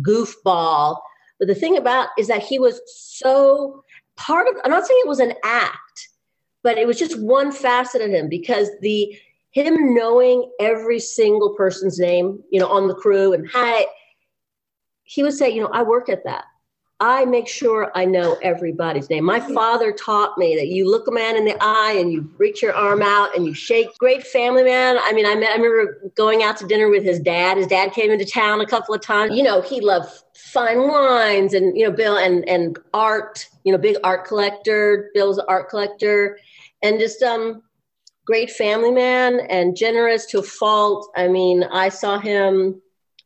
S7: goofball. But the thing about is that he was so part of, I'm not saying it was an act, but it was just one facet of him because the, him knowing every single person's name, you know, on the crew and hi, he would say, you know, I work at that. I make sure I know everybody's name. My father taught me that you look a man in the eye and you reach your arm out and you shake. Great family man. I mean, I, met, I remember going out to dinner with his dad. His dad came into town a couple of times. You know, he loved fine wines and you know Bill and and art. You know, big art collector. Bill's an art collector, and just um great family man and generous to a fault. I mean, I saw him,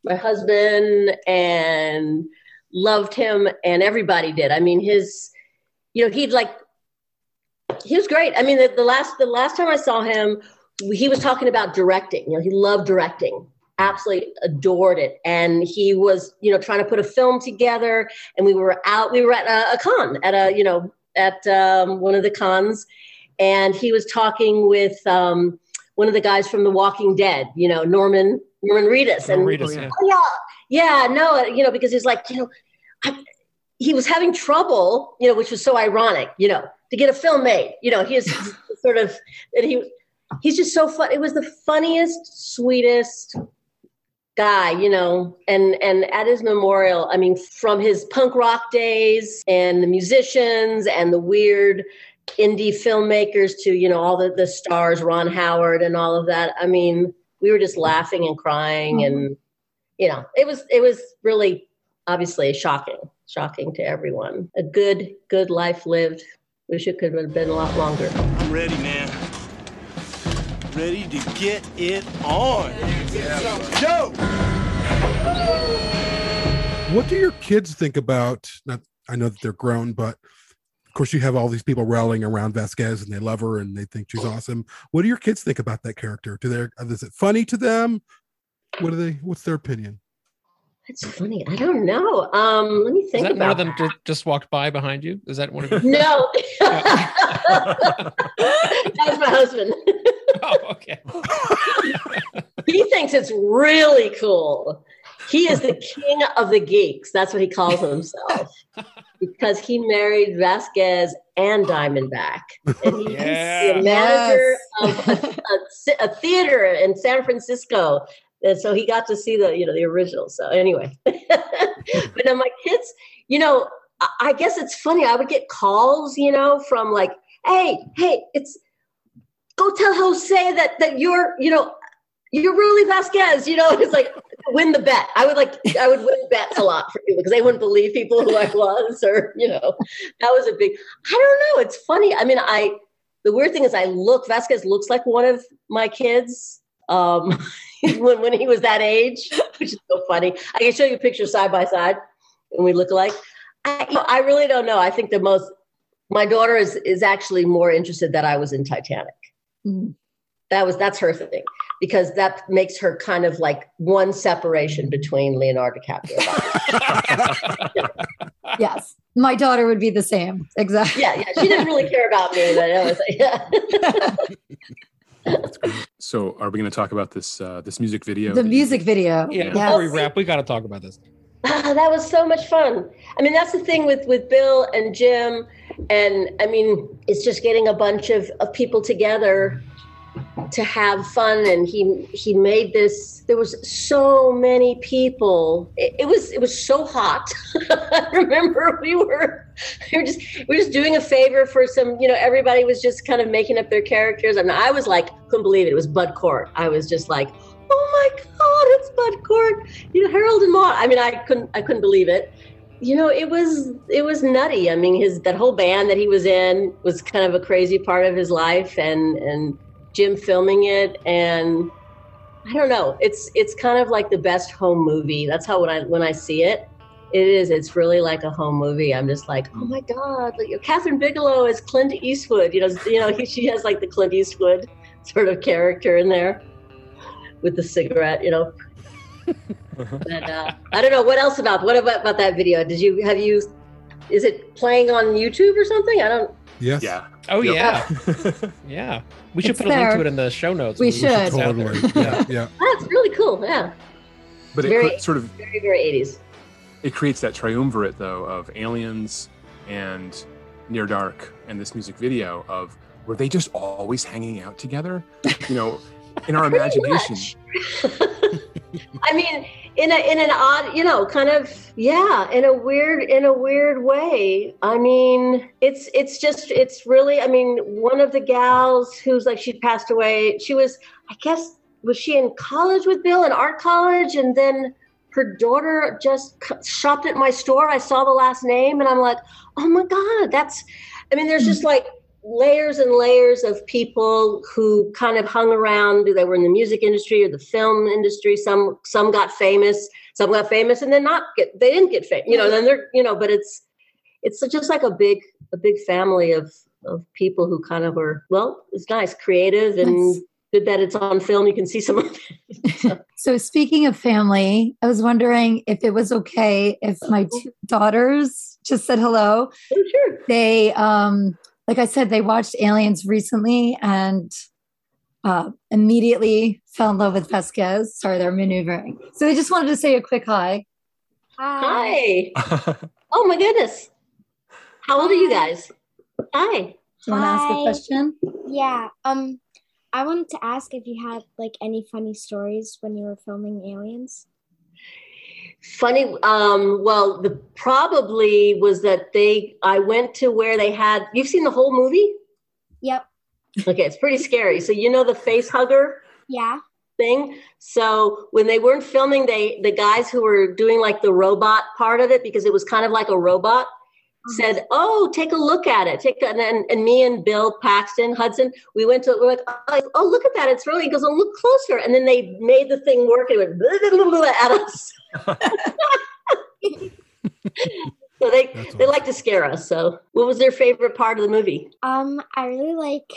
S7: my husband, and loved him, and everybody did. I mean, his, you know, he'd like, he was great. I mean, the, the last the last time I saw him, he was talking about directing. You know, he loved directing absolutely adored it and he was you know trying to put a film together and we were out we were at a, a con at a you know at um, one of the cons and he was talking with um, one of the guys from The Walking Dead, you know, Norman Norman Reedus, and
S5: Reedus, oh, yeah.
S7: Oh, yeah, yeah, no, you know, because he's like, you know, I, he was having trouble, you know, which was so ironic, you know, to get a film made. You know, he's sort of, and he he's just so fun. It was the funniest, sweetest guy, you know, and and at his memorial, I mean, from his punk rock days and the musicians and the weird indie filmmakers to you know all the the stars ron howard and all of that i mean we were just laughing and crying mm-hmm. and you know it was it was really obviously shocking shocking to everyone. A good good life lived. Wish it could have been a lot longer.
S8: I'm ready man. Ready to get it on.
S1: Joe. what do your kids think about not i know that they're grown but course, you have all these people rallying around Vasquez and they love her and they think she's awesome. What do your kids think about that character? Do they is it funny to them? What do they? What's their opinion?
S7: That's funny. I don't know. Um, let me think.
S5: Is that
S7: about
S5: one of them that. just walked by behind you? Is that one of them?
S7: No, that's my husband.
S5: oh, okay.
S7: he thinks it's really cool. He is the king of the geeks. That's what he calls himself because he married Vasquez and Diamondback. And he's yes. the manager yes. of a, a, a, theater in San Francisco. And so he got to see the, you know, the original. So anyway, but now my kids, you know, I, I guess it's funny. I would get calls, you know, from like, hey, hey, it's go tell Jose that that you're, you know, you're really Vasquez, you know, it's like win the bet. I would like I would win bets a lot for people because they wouldn't believe people who I was, or you know, that was a big. I don't know. It's funny. I mean, I the weird thing is I look Vasquez looks like one of my kids um, when when he was that age, which is so funny. I can show you pictures side by side, and we look alike. I, you know, I really don't know. I think the most my daughter is is actually more interested that I was in Titanic. Mm. That was that's her thing because that makes her kind of like one separation between Leonardo DiCaprio.
S6: yeah. Yes, my daughter would be the same. Exactly.
S7: Yeah, yeah. She didn't really care about me, but it was like, yeah.
S4: So, are we going to talk about this uh, this music video?
S6: The
S4: that you-
S6: music video.
S5: Yeah,
S4: Yes.
S5: before we wrap, we got to talk about this.
S7: Ah, that was so much fun. I mean, that's the thing with with Bill and Jim, and I mean, it's just getting a bunch of, of people together to have fun. And he he made this. There was so many people. It, it was it was so hot. I remember we were we were just we were just doing a favor for some. You know, everybody was just kind of making up their characters, and I was like, couldn't believe it. It was Bud Cort. I was just like. Oh my God! It's Bud Cort you know Harold and Maude. I mean, I couldn't I couldn't believe it. You know, it was it was nutty. I mean, his that whole band that he was in was kind of a crazy part of his life, and and Jim filming it, and I don't know. It's it's kind of like the best home movie. That's how when I when I see it, it is. It's really like a home movie. I'm just like, oh my god! Like Kathryn Bigelow is Clint Eastwood. You know, you know, she has like the Clint Eastwood sort of character in there with the cigarette. You know, but uh, I don't know what else about what about about that video? Did you have you? Is it playing on YouTube or something? I don't.
S1: Yes.
S4: Yeah.
S5: Oh
S4: Yep.
S5: yeah, yeah. We should
S6: It's
S5: put a link to it in the show notes.
S6: We
S5: when put
S6: should.
S5: this out there.
S1: Totally. Yeah. Yeah.
S7: That's really cool. Yeah,
S4: but it
S7: Very-
S4: sort of
S7: very very eighties.
S4: it creates that triumvirate though of aliens and near dark and this music video of were they just always hanging out together you know in our imagination
S7: I mean, in a in an odd, you know, kind of yeah, in a weird in a weird way. I mean, it's it's just it's really. I mean, one of the gals who's like she passed away. She was, I guess, was she in college with Bill in art college, and then her daughter just shopped at my store. I saw the last name, and I'm like, oh my god, that's. I mean, there's just hmm. like layers and layers of people who kind of hung around they were in the music industry or the film industry some some got famous some got famous and then not get they didn't get famous you know then they're you know but it's it's just like a big a big family of of people who kind of were well it's nice creative and
S6: Nice.
S7: good that it's on film you can see some of it
S6: So speaking of family, I was wondering if it was okay if my two daughters just said hello.
S7: oh sure
S6: They um like I said, they watched Aliens recently and uh immediately fell in love with Vasquez. Sorry, they're maneuvering. So they just wanted to say a quick hi.
S7: hi oh my goodness how old are you guys hi
S6: Do you want to ask a
S9: Hi.
S6: question?
S9: Yeah. Um, I wanted to ask if you had like any funny stories when you were filming Aliens.
S7: Funny. Um, well, the probably was that they. I went to where they had. You've seen the whole movie?
S9: Yep.
S7: Okay, it's pretty scary. So you know the face hugger
S9: Yeah.
S7: thing. So when they weren't filming, they the guys who were doing like the robot part of it because it was kind of like a robot said, "Oh, take a look at it." Take a, and, and and me and Bill Paxton Hudson, we went to we're like, "Oh, oh, look at that! It's really." He goes, "Oh, look closer!" And then they made the thing work, and it went blah, blah, blah, blah, at us. so they
S1: That's
S7: they like to scare us. So, what was their favorite part of the movie?
S9: Um, I really like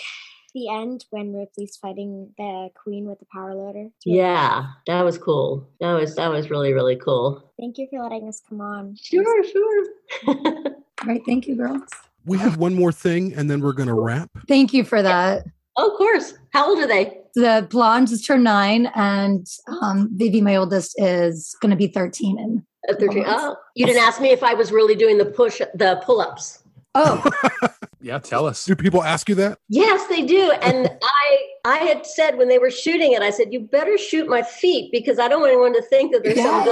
S9: the end when Ripley's fighting the Queen with the power loader. Really
S7: Yeah, that was cool. That was that was really really cool.
S9: Thank you for letting us come on.
S7: Sure, sure.
S6: All right, thank you, girls.
S1: We have one more thing, and then we're going to wrap.
S6: Thank you for that.
S7: oh, of course. How old are they?
S6: The blonde just turned nine, and um, Vivi, my oldest, is going to be 13 in
S7: At 13. Oh, you didn't ask me if I was really doing the push, the pull ups.
S6: Oh,
S4: yeah tell us
S1: Do people ask you that?
S7: Yes, they do. And I, I had said when they were shooting it, I said, "You better shoot my feet because I don't want anyone to think that there's some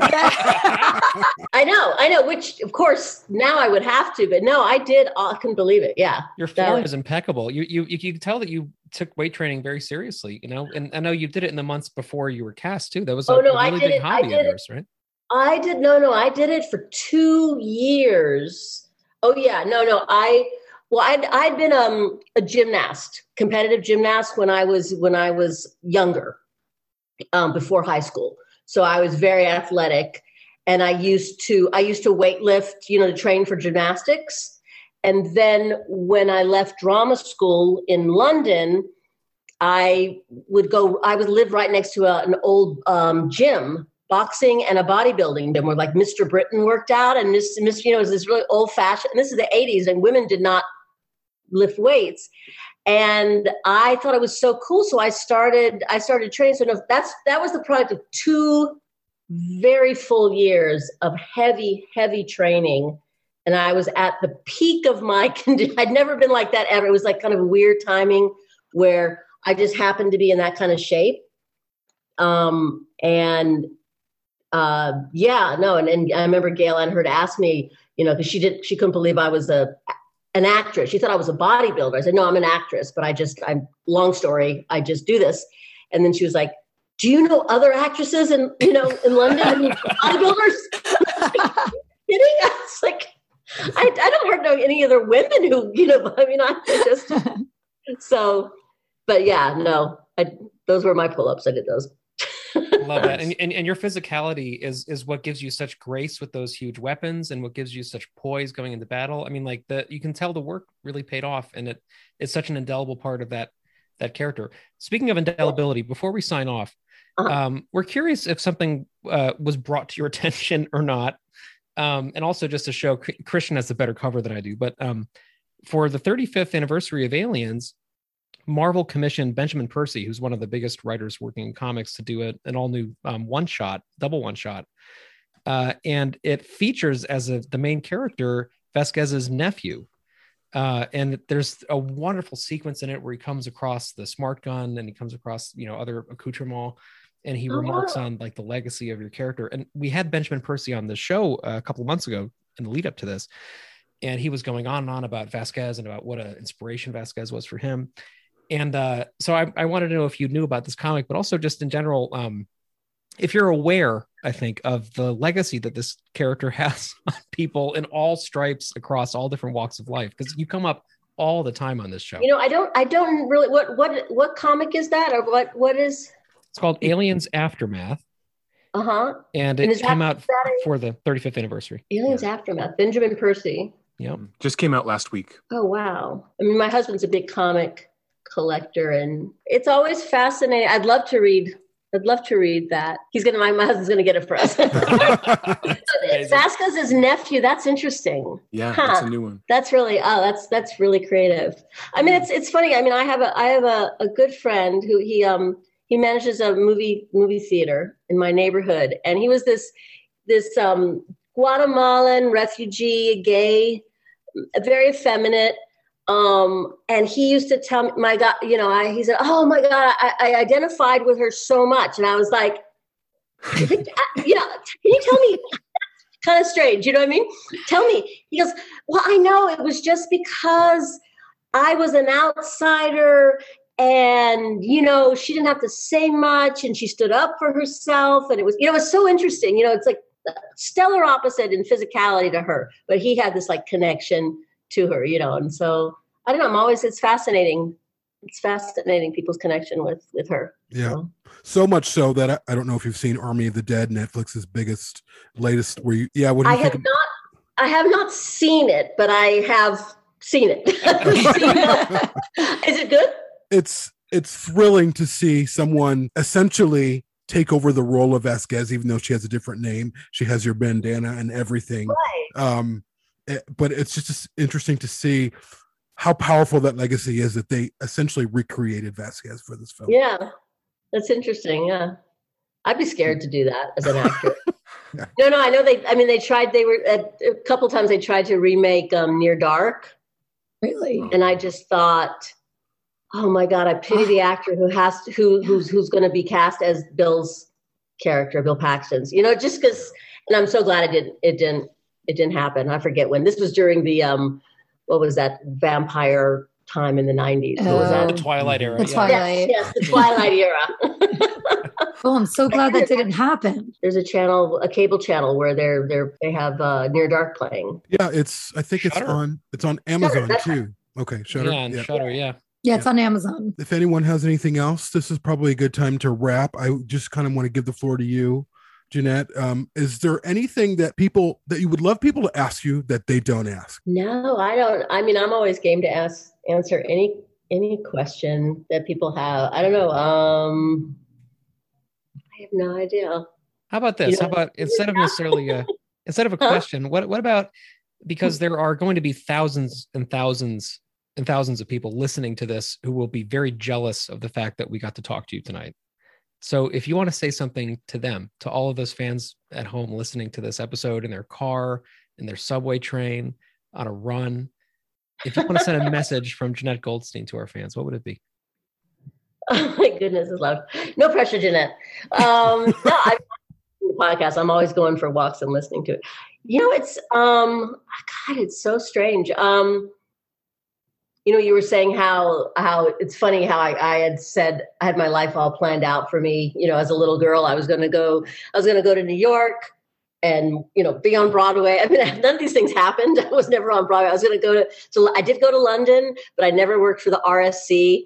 S7: guy." I know, I know. Which, of course, now I would have to, but no, I did. I couldn't believe it. Yeah,
S5: Your
S7: That
S5: form
S7: was-
S5: is impeccable. You, you you you can tell that you took weight training very seriously. You know, and I know you did it in the months before you were cast too. That was a,
S7: Oh, no,
S5: a
S7: I
S5: really
S7: did
S5: big
S7: it- I
S5: hobby of
S7: did
S5: yours, right?
S7: I did. No, no, I did it for two years. Oh yeah, no, no. I well, I'd I'd been um a gymnast, competitive gymnast when I was when I was younger, um, before high school. So I was very athletic, and I used to I used to weight lift, you know, to train for gymnastics. And then when I left drama school in London, I would go. I would live right next to a, an old um, gym, boxing and a bodybuilding gym, where like Mr. Britain worked out, and Miss, Miss, you know, was this really old fashioned. And this is the '80s, and women did not lift weights. And i thought it was so cool so i started i started training. So that's that was the product of two very full years of heavy heavy training. And i was at the peak of my condition i'd never been like that ever. It was like kind of weird timing where i just happened to be in that kind of shape. Um and uh yeah no and, and i remember gale and her to ask me you know because she did she couldn't believe i was a an actress. She thought I was a bodybuilder. I said, no, I'm an actress, but I just, I'm long story. I just do this. And then she was like, do you know other actresses in, you know, in London, bodybuilders? Kidding? I was like, I, I don't know any other women who, you know, I mean, I just, so, but yeah, no, I, those were my pull-ups. I did those.
S5: Love that. And, and and your physicality is is what gives you such grace with those huge weapons and what gives you such poise going into battle. I mean like the you can tell the work really paid off and it it's such an indelible part of that that character. Speaking of indelibility before we sign off uh-huh. um, we're curious if something uh, was brought to your attention or not. Um, and also just to show christian has a better cover than i do but um, for the 35th anniversary of aliens Marvel commissioned Benjamin Percy, who's one of the biggest writers working in comics, to do a, an all new um, one shot, double one shot. Uh, and it features as a, the main character Vasquez's nephew. Uh, and there's a wonderful sequence in it where he comes across the smart gun and he comes across, you know, other accoutrement and he oh, remarks on like the legacy of your character. And we had Benjamin Percy on the show a couple of months ago in the lead up to this. And he was going on and on about Vasquez and about what an inspiration Vasquez was for him and uh, so I, I, wanted to know if you knew about this comic, but also just in general, um, if you're aware, I think, of the legacy that this character has on people in all stripes across all different walks of life, because you come up all the time on this show.
S7: You know, I don't, I don't really. What, what, what comic is that, or what, what is?
S5: It's called Aliens Aftermath.
S7: Uh huh.
S5: And it and came that, out for the 35th anniversary.
S7: Aliens yeah. Aftermath. Benjamin Percy.
S5: Yep.
S4: Just came out last week.
S7: Oh wow! I mean, my husband's a big comic collector and it's always fascinating. I'd love to read i'd love to read that. He's gonna my, my husband's gonna get it for us. Vasquez's nephew. That's interesting.
S4: Yeah huh. that's a new one.
S7: That's really oh that's that's really creative. I mean it's it's funny. I mean i have a i have a, a good friend who he um he manages a movie movie theater in my neighborhood and he was this this um guatemalan refugee gay very effeminate um, and he used to tell me, my God, you know, I, he said, Oh my God, I, I identified with her so much. And I was like, you know, can you tell me? kind of strange, you know what I mean? Tell me. He goes, Well, I know it was just because I was an outsider and you know she didn't have to say much and she stood up for herself and it was you know it was so interesting you know it's like stellar opposite in physicality to her but he had this like connection to her, you know. And so I don't know. I'm always it's fascinating. It's fascinating people's connection with with her.
S1: Yeah, so, so much so that I, I, don't know if you've seen Army of the Dead, Netflix's biggest, latest. Where you, yeah, what do you
S7: I have of- not. I have not seen it, but I have seen it. Is it good?
S1: It's it's thrilling to see someone essentially take over the role of Vasquez, even though she has a different name. She has your bandana and everything. Right. Um, Eh, but it's just interesting to see how powerful that legacy is that they essentially recreated Vasquez for this film.
S7: Yeah, that's interesting. Yeah, I'd be scared to do that as an actor. yeah. No, no, I know they. I mean, they tried. They were a couple times. They tried to remake um, Near Dark.
S6: Really?
S7: And I just thought, oh my god, I pity the actor who has to, who who's who's going to be cast as Bill's character, Bill Paxton's. You know, just because. And I'm so glad it didn't. It didn't it didn't happen. I forget when. This was during the um, what was that vampire time in the nineties? What was that?
S5: The Twilight era.
S6: The Twilight.
S7: Yes, yes, the Twilight era.
S6: oh, I'm so glad that didn't happen.
S7: There's a channel, a cable channel where they're they're they have uh, Near Dark playing.
S1: Yeah, it's I think Shudder. it's on it's on Amazon Shudder, too. Okay, Shudder.
S5: Yeah, yeah. Shudder. Yeah.
S6: Yeah, it's yeah. on Amazon.
S1: If anyone has anything else, this is probably a good time to wrap. I just kind of want to give the floor to you. Jenette, um, is there anything that people that you would love people to ask you that they don't ask?
S7: No, I don't. I mean, I'm always game to ask answer any any question that people have. I don't know. Um, I have no idea.
S5: How about this? You know? How about instead of necessarily a instead of a question, what what about because there are going to be thousands and thousands and thousands of people listening to this who will be very jealous of the fact that we got to talk to you tonight. So if you want to say something to them, to all of those fans at home listening to this episode in their car, in their subway train, on a run, if you want to send a message from Jenette Goldstein to our fans, what would it be?
S7: Oh my goodness, it's loud. No pressure, Jenette. Um, no, I podcast. I'm always going for walks and listening to it. You know, it's um, God, it's so strange. Um, you know, you were saying how how it's funny how I, I had said I had my life all planned out for me. You know, as a little girl, I was going to go. I was going to go to New York and you know be on Broadway. I mean, none of these things happened. I was never on Broadway. I was going to go to. So I did go to London, but I never worked for the RSC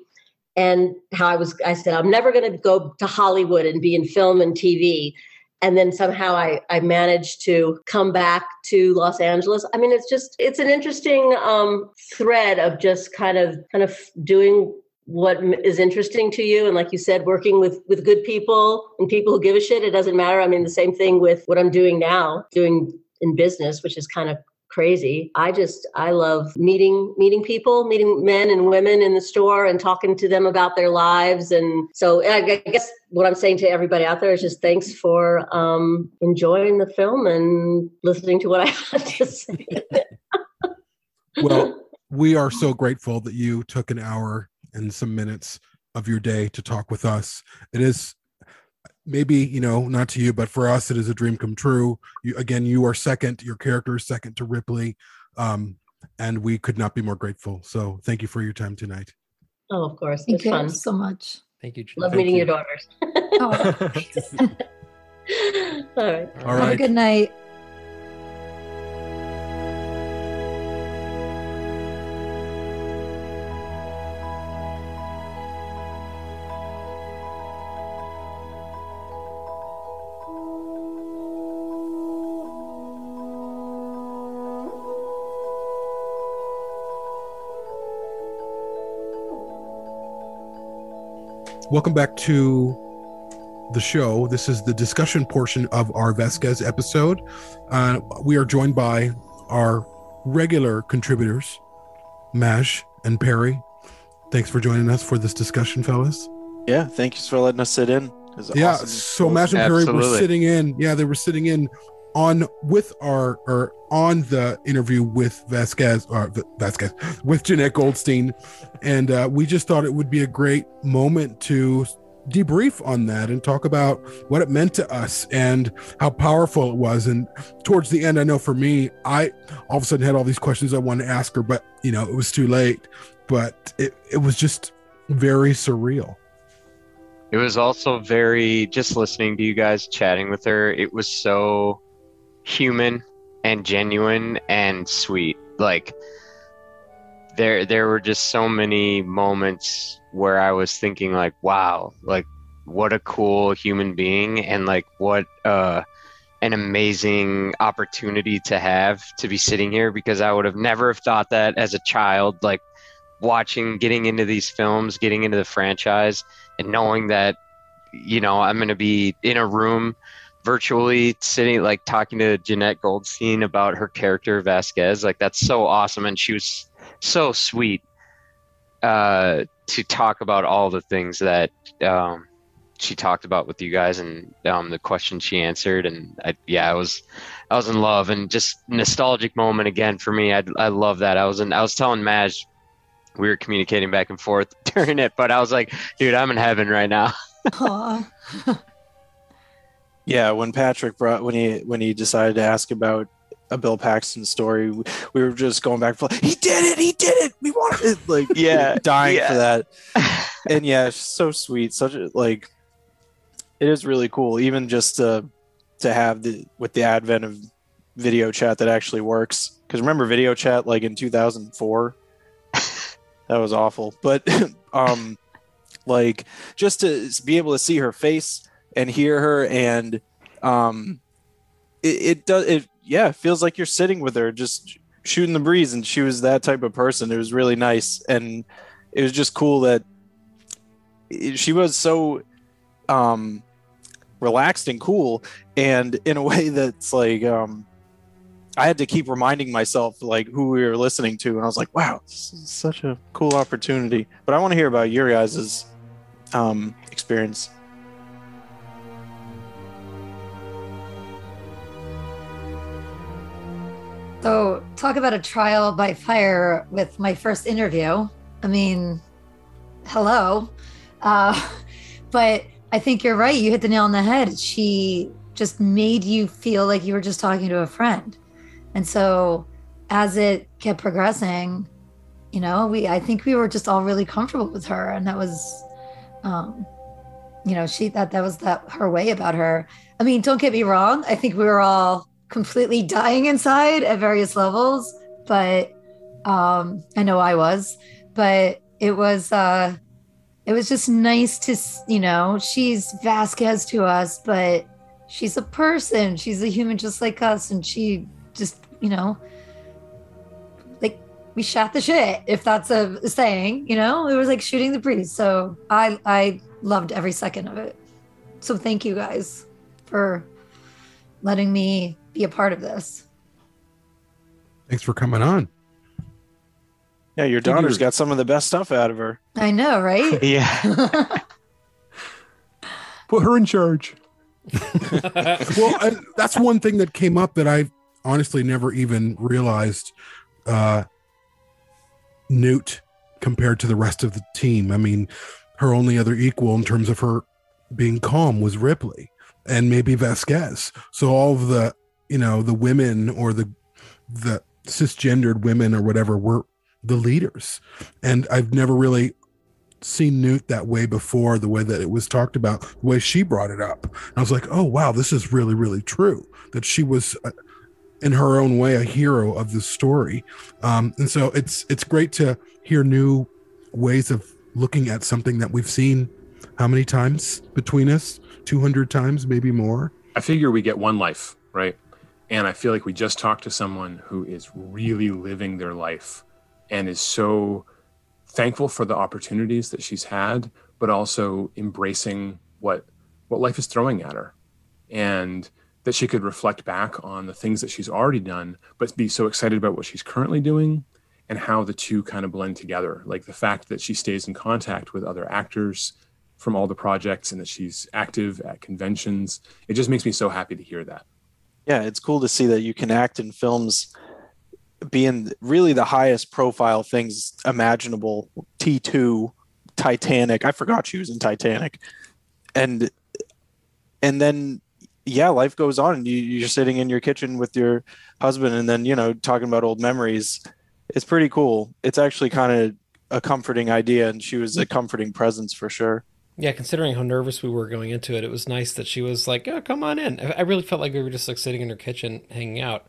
S7: and how I was I said I'm never going to go to Hollywood and be in film and TV and then somehow I I managed to come back to Los Angeles. I mean it's just it's an interesting um, thread of just kind of kind of doing what is interesting to you and like you said working with with good people and people who give a shit it doesn't matter i mean the same thing with what i'm doing now doing in business which is kind of crazy. I just I love meeting meeting people, meeting men and women in the store and talking to them about their lives. And so I guess what I'm saying to everybody out there is just thanks for um, enjoying the film and listening to what I have to say.
S1: well, we are so grateful that you took an hour and some minutes of your day to talk with us. It is maybe you know not to you but for us it is a dream come true. You again you are second your character is second to ripley um and we could not be more grateful. So thank you for your time tonight.
S7: Oh of course.
S6: Thank you
S7: fun.
S6: so much.
S5: Thank you
S7: love
S1: Thank
S7: meeting
S1: you.
S7: your daughters.
S6: Oh,
S7: all right.
S1: All
S6: have a good night
S1: welcome back to the show. This is the discussion portion of our vasquez episode. Uh, we are joined by our regular contributors mash and perry. Thanks for joining us for this discussion fellas.
S10: Yeah, thank you for letting us sit in.
S1: Yeah
S10: awesome.
S1: so mash and perry were sitting in. Yeah they were sitting in on with our or on the interview with vasquez or vasquez with jenette goldstein. And uh, we just thought it would be a great moment to debrief on that and talk about what it meant to us and how powerful it was. And towards the end i know for me i all of a sudden had all these questions i wanted to ask her but you know it was too late. But it, it was just very surreal.
S11: It was also very just listening to you guys chatting with her. It was so human and genuine and sweet. Like there there were just so many moments where I was thinking like, wow, like what a cool human being and like what uh an amazing opportunity to have to be sitting here because I would have never have thought that as a child like watching getting into these films, getting into the franchise and knowing that you know i'm going to be in a room virtually sitting like talking to jenette goldstein about her character vasquez. Like that's so awesome and she was so sweet uh to talk about all the things that um she talked about with you guys and um the questions she answered and I, yeah i was i was in love and just nostalgic moment again for me. I, I love that. I was in i was telling maj we were communicating back and forth during it but i was like dude i'm in heaven right now.
S10: Yeah, when Patrick brought when he when he decided to ask about a Bill Paxton story, we we were just going back for he did it, he did it, we wanted it, like
S11: Yeah,
S10: dying
S11: yeah.
S10: for that. And yeah, it's so sweet, such a like. It is really cool, even just to to have the with the advent of video chat that actually works. Because remember, video chat like in two thousand four, that was awful. But um, like just to be able to see her face and hear her and um it, it does it yeah it feels like you're sitting with her just shooting the breeze and she was that type of person it was really nice and it was just cool that she was so um relaxed and cool and in a way that's like um I had to keep reminding myself like who we were listening to, and I was like, wow, this is such a cool opportunity. But I want to hear about your guys' um, experience.
S6: So, talk about a trial by fire with my first interview. I mean, hello. Uh, but I think you're right. You hit the nail on the head. She just made you feel like you were just talking to a friend. And so, as it kept progressing, you know, we I think we were just all really comfortable with her, and that was, um, you know, she that that was that her way about her. I mean, don't get me wrong. I think we were all completely dying inside at various levels, but um, I know I was. But it was uh, it was just nice to you know she's Vasquez to us, but she's a person. She's a human just like us, and she just you know like we shot the shit if that's a saying. You know, it was like shooting the breeze. So I I loved every second of it. So thank you guys for letting me be a part of this.
S1: Thanks for coming on.
S10: Yeah, your daughter's got some of the best stuff out of her.
S6: I know, right?
S11: yeah.
S4: Put her in charge.
S1: well, I, that's one thing that came up that I honestly never even realized. Uh, Newt compared to the rest of the team. I mean, her only other equal in terms of her being calm was Ripley and maybe Vasquez. So all of the, you know, the women or the the cisgendered women or whatever were the leaders. And I've never really seen Newt that way before, the way that it was talked about, the way she brought it up. And I was like, oh, wow, this is really, really true that she was. Uh, in her own way, a hero of the story, um, and so it's it's great to hear new ways of looking at something that we've seen how many times between us 200 times maybe more
S4: I figure we get one life, right? And I feel like we just talked to someone who is really living their life and is so thankful for the opportunities that she's had, but also embracing what what life is throwing at her. And that she could reflect back on the things that she's already done, but be so excited about what she's currently doing and how the two kind of blend together. Like the fact that she stays in contact with other actors from all the projects and that she's active at conventions. It just makes me so happy to hear that.
S10: Yeah, it's cool to see that you can act in films being really the highest profile things imaginable. T2, Titanic. I forgot she was in Titanic. And and then yeah, life goes on you, you're sitting in your kitchen with your husband and then, you know, talking about old memories. It's pretty cool. It's actually kind of a comforting idea and she was a comforting presence for sure.
S5: Yeah, considering how nervous we were going into it, it was nice that she was like, "Yeah, come on in." I really felt like we were just like sitting in her kitchen hanging out.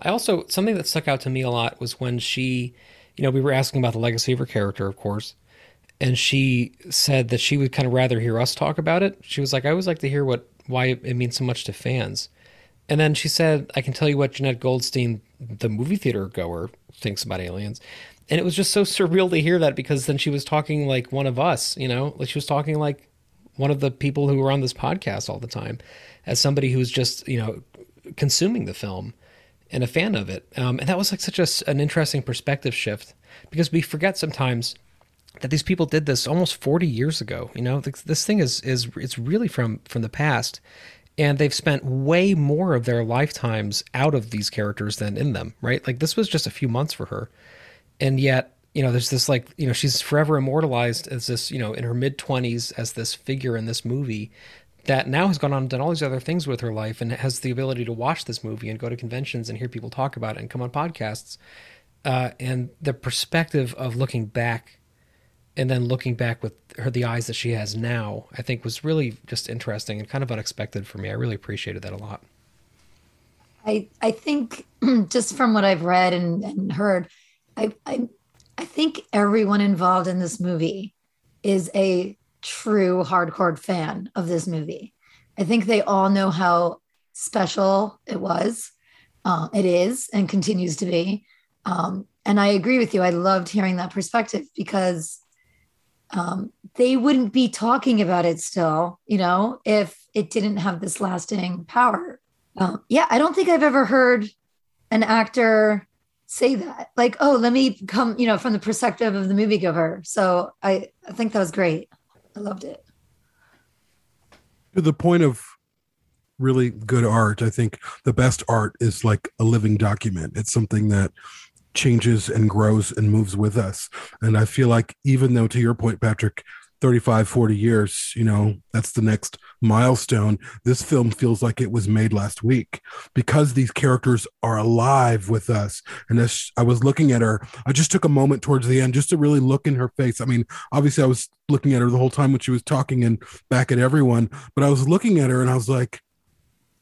S5: I also something that stuck out to me a lot was when she, you know, we were asking about the legacy of her character, of course, and she said that she would kind of rather hear us talk about it. She was like, "I always like to hear what why it means so much to fans." And then she said, "I can tell you what Jenette Goldstein, the movie theater goer, thinks about aliens." And it was just so surreal to hear that because then she was talking like one of us you know? Like she was talking like one of the people who were on this podcast all the time as somebody who's just you know consuming the film and a fan of it. Um, and that was like such a, an interesting perspective shift because we forget sometimes that these people did this almost 40 years ago you know? This, this thing is is it's really from from the past and they've spent way more of their lifetimes out of these characters than in them right? Like this was just a few months for her and yet you know there's this like you know she's forever immortalized as this you know in her mid 20s as this figure in this movie that now has gone on and done all these other things with her life and has the ability to watch this movie and go to conventions and hear people talk about it and come on podcasts. Uh, and the perspective of looking back and then looking back with her the eyes that she has now i think was really just interesting and kind of unexpected for me. I really appreciated that a lot.
S6: I I think just from what I've read and, and heard, I, I I think everyone involved in this movie is a true hardcore fan of this movie. I think they all know how special it was, uh, it is, and continues to be. Um, and I agree with you. I loved hearing that perspective because um, they wouldn't be talking about it still, you know, if it didn't have this lasting power. Um, yeah, I don't think I've ever heard an actor say that. Like, oh, let me come, you know, from the perspective of the moviegoer. So I, I think that was great. I loved it.
S1: To the point of really good art, I think the best art is like a living document. It's something that changes and grows and moves with us. And I feel like even though to your point, Patrick, 35 40 years you know that's the next milestone. This film feels like it was made last week because these characters are alive with us. And as i was looking at her i just took a moment towards the end just to really look in her face. I mean obviously i was looking at her the whole time when she was talking and back at everyone but i was looking at her and i was like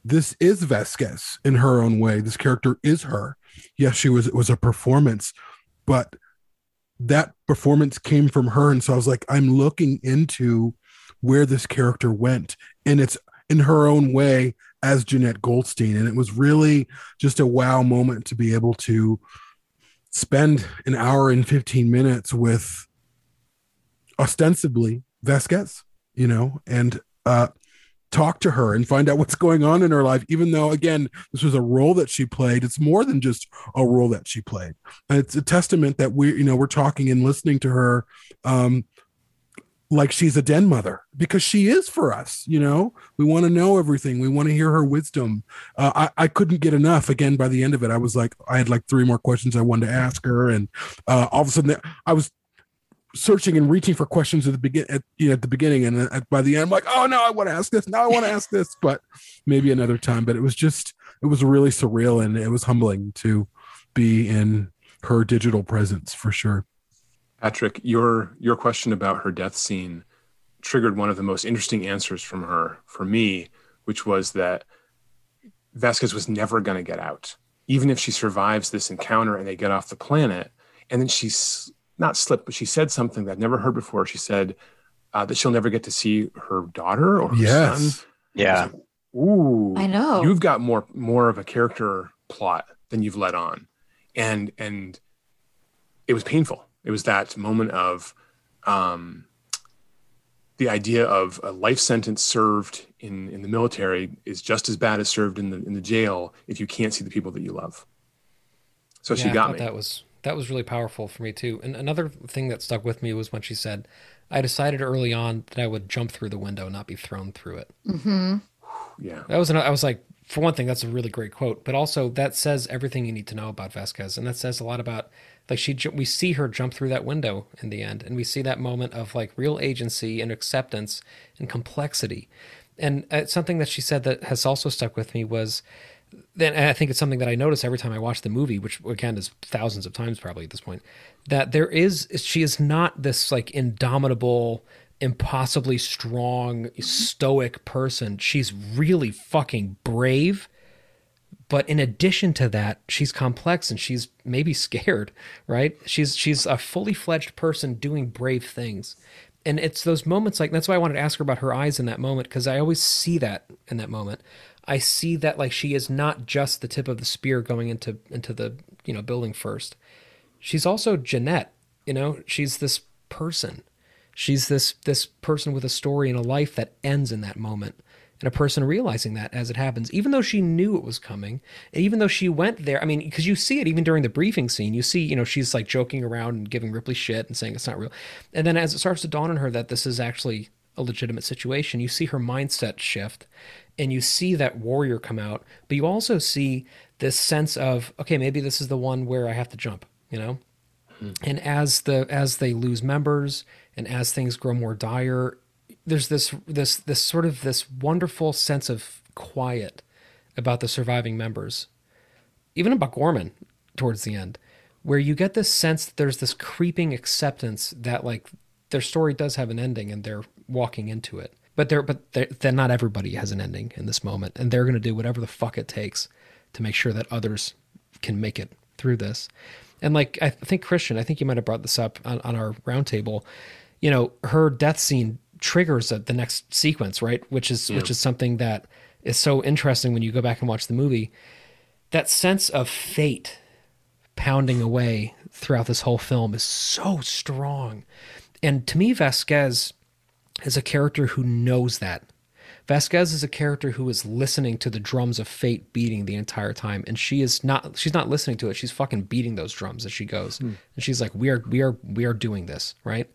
S1: this is vasquez in her own way. This character is her. Yes she was it was a performance but that performance came from her. And so i was like i'm looking into where this character went. And it's in her own way as jenette goldstein. And it was really just a wow moment to be able to spend an hour and 15 minutes with ostensibly vasquez you know and uh talk to her and find out what's going on in her life even though again this was a role that she played. It's more than just a role that she played. And it's a testament that we you know we're talking and listening to her um like she's a den mother because she is for us you know? We want to know everything. We want to hear her wisdom. Uh, I, I couldn't get enough. Again by the end of it i was like i had like three more questions i wanted to ask her. And uh, all of a sudden i was searching and reaching for questions at the begin at, you know, at the beginning. And at, by the end I'm like oh no I want to ask this now I want to ask this. But maybe another time. But it was just it was really surreal and it was humbling to be in her digital presence for sure.
S4: Patrick your your question about her death scene triggered one of the most interesting answers from her for me which was that Vasquez was never going to get out. Even if she survives this encounter and they get off the planet and then she's not slipped, but she said something that I've never heard before. She said uh, that she'll never get to see her daughter or her
S1: Yes.
S4: son.
S11: Yeah.
S4: I like, Ooh,
S6: I know.
S4: You've got more more of a character plot than you've let on, and and it was painful. It was that moment of um, the idea of a life sentence served in in the military is just as bad as served in the in the jail if you can't see the people that you love. So she
S5: Yeah, I
S4: got
S5: thought
S4: me.
S5: That was that was really powerful for me too. And another thing that stuck with me was when she said, "I decided early on that I would jump through the window, not be thrown through it."
S6: Mm-hmm.
S4: Yeah.
S5: That was an, I was like, for one thing, that's a really great quote, but also that says everything you need to know about Vasquez, and that says a lot about like she ju- we see her jump through that window in the end, and we see that moment of like real agency and acceptance and complexity. And uh, something that she said that has also stuck with me was then I think it's something that I notice every time I watch the movie, which again is thousands of times probably at this point, that there is she is not this like indomitable, impossibly strong, stoic person. She's really fucking brave. But in addition to that, she's complex and she's maybe scared, right? She's she's a fully fledged person doing brave things. And it's those moments like that's why I wanted to ask her about her eyes in that moment because I always see that in that moment. I see that like she is not just the tip of the spear going into into the you know building first. She's also Jenette. You know, she's this person. She's this this person with a story and a life that ends in that moment, and a person realizing that as it happens, even though she knew it was coming, even though she went there. I mean, because you see it even during the briefing scene. You see, you know, she's like joking around and giving Ripley shit and saying it's not real, and then as it starts to dawn on her that this is actually a legitimate situation, you see her mindset shift and you see that warrior come out, but you also see this sense of, okay, maybe this is the one where I have to jump, you know? Hmm. And as the as they lose members and as things grow more dire, there's this this this sort of this wonderful sense of quiet about the surviving members. Even about Gorman towards the end, where you get this sense that there's this creeping acceptance that like their story does have an ending and they're walking into it. But they're but they're, then not everybody has an ending in this moment, and they're going to do whatever the fuck it takes to make sure that others can make it through this. And like I think Christian, I think you might have brought this up on, on our roundtable. You know, her death scene triggers the next sequence, right? Which is
S11: Yeah.
S5: which is something that is so interesting when you go back and watch the movie. That sense of fate pounding away throughout this whole film is so strong. And to me, Vasquez is a character who knows that, Vasquez is a character who is listening to the drums of fate beating the entire time, and she is not. She's not listening to it. She's fucking beating those drums as she goes, and she's like, "We are, we are, we are doing this right."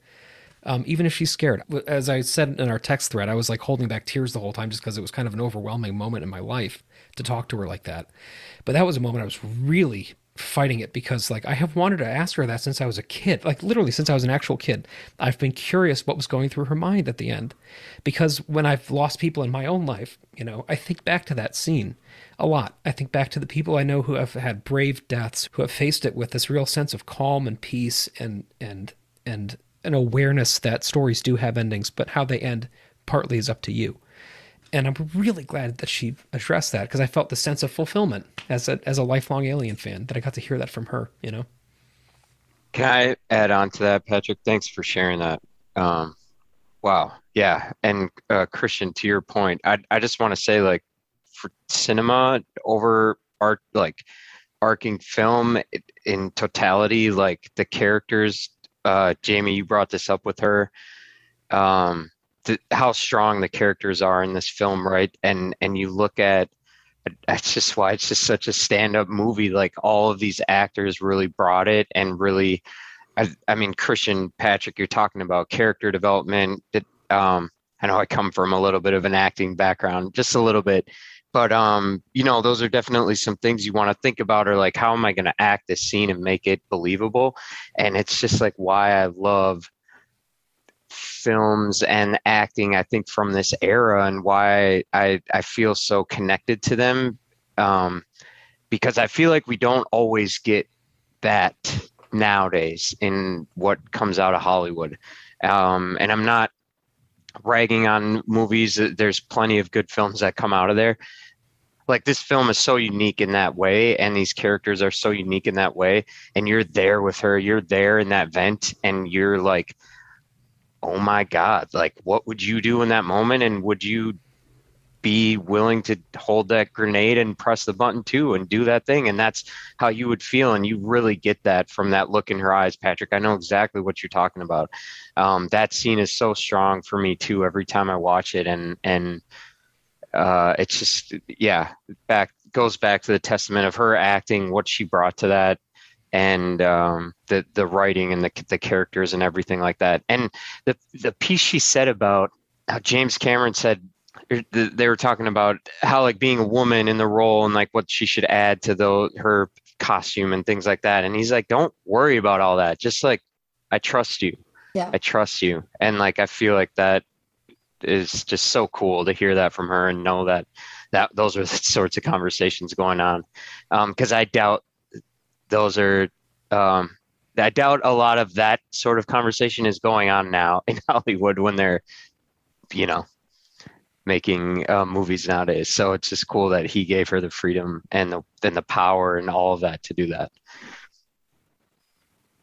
S5: Um, even if she's scared, as I said in our text thread, I was like holding back tears the whole time just because it was kind of an overwhelming moment in my life to talk to her like that. But that was a moment I was really fighting it because like I have wanted to ask her that since I was a kid, like literally since I was an actual kid. I've been curious what was going through her mind at the end. Because when I've lost people in my own life, you know, I think back to that scene a lot. I think back to the people I know who have had brave deaths, who have faced it with this real sense of calm and peace and and and an awareness that stories do have endings, but how they end partly is up to you and I'm really glad that she addressed that because I felt the sense of fulfillment as a as a lifelong Alien fan that I got to hear that from her. You know.
S11: Can I add on to that, Patrick? Thanks for sharing that. Um, wow, yeah, and uh, Christian, to your point, I I just want to say like for cinema over art like arcing film in totality, like the characters. Uh, Jamie, you brought this up with her. Um, the, how strong the characters are in this film, right? And and you look at that's just why it's just such a stand-up movie. Like all of these actors really brought it and really. I, I mean, Christian Patrick, you're talking about character development. That um, I know I come from a little bit of an acting background, just a little bit, but um, you know, those are definitely some things you want to think about, or like, how am I going to act this scene and make it believable? And it's just like why I love films and acting i think from this era and why i i feel so connected to them um because i feel like we don't always get that nowadays in what comes out of hollywood. Um and i'm not ragging on movies. There's plenty of good films that come out of there. Like this film is so unique in that way and these characters are so unique in that way and you're there with her you're there in that vent and you're like oh my god like what would you do in that moment? And would you be willing to hold that grenade and press the button too and do that thing? And that's how you would feel. And you really get that from that look in her eyes patrick. I know exactly what you're talking about. Um, that scene is so strong for me too every time i watch it. And and uh, it's just yeah back goes back to the testament of her acting what she brought to that and um, the the writing and the the characters and everything like that. And the the piece she said about how James Cameron said er, they were talking about how like being a woman in the role and like what she should add to the her costume and things like that. And he's like, don't worry about all that. Just like I trust you.
S6: Yeah.
S11: I trust you. And like I feel like that is just so cool to hear that from her and know that that those are the sorts of conversations going on. Because um, I doubt those are um, I doubt a lot of that sort of conversation is going on now in Hollywood when they're, you know, making uh, movies nowadays. So it's just cool that he gave her the freedom and the and the power and all of that to do that.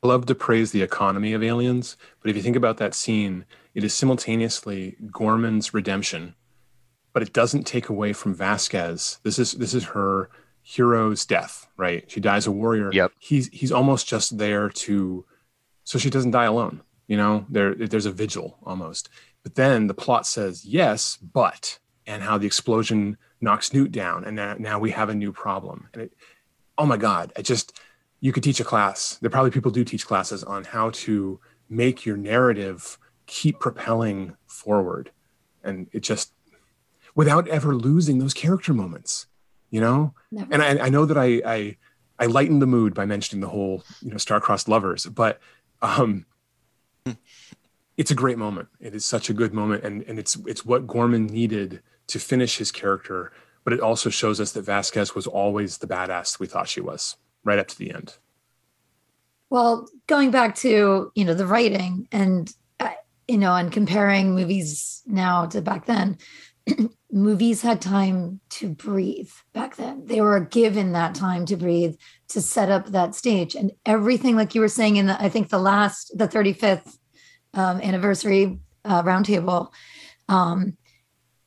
S4: I love to praise the economy of Aliens, but if you think about that scene, it is simultaneously Gorman's redemption, but it doesn't take away from Vasquez. This is this is her hero's death, right? She dies a warrior.
S11: Yep.
S4: He's he's almost just there to so she doesn't die alone. You know, there there's a vigil almost. But then the plot says yes, but and how the explosion knocks Newt down, and now, now we have a new problem. And it, oh my God, it just you could teach a class. There probably people do teach classes on how to make your narrative keep propelling forward, and it just without ever losing those character moments you know? Never. and I, I, know that I, I i lightened the mood by mentioning the whole you know star-crossed lovers but um it's a great moment. It is such a good moment and and it's it's what gorman needed to finish his character but it also shows us that vasquez was always the badass we thought she was right up to the end.
S6: Well going back to you know the writing and uh, you know and comparing movies now to back then movies had time to breathe back then. They were given that time to breathe to set up that stage. And everything, like you were saying in the, I think the last, the 35th um, anniversary uh, roundtable, um,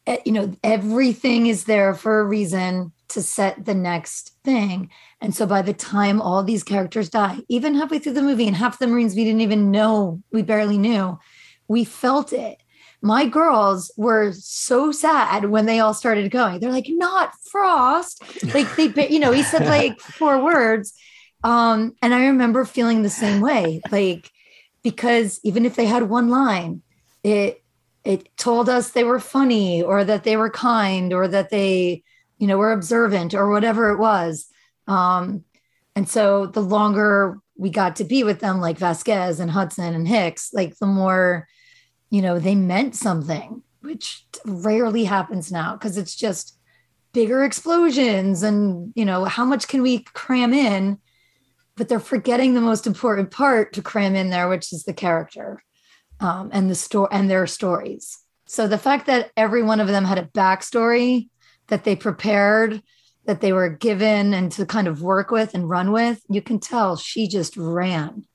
S6: eh, you know, everything is there for a reason to set the next thing. And so by the time all these characters die, even halfway through the movie, and half the Marines we didn't even know, we barely knew, we felt it my girls were so sad when they all started going. They're like, not Frost. Like they, you know, he said like four words. Um, and I remember feeling the same way, like because even if they had one line, it it told us they were funny or that they were kind or that they, you know, were observant or whatever it was. Um, and so the longer we got to be with them, like Vasquez and Hudson and Hicks, like the more, you know, they meant something, which rarely happens now because it's just bigger explosions and, you know, how much can we cram in? But they're forgetting the most important part to cram in there, which is the character um, and the story and their stories. So the fact that every one of them had a backstory that they prepared, that they were given and to kind of work with and run with, you can tell she just ran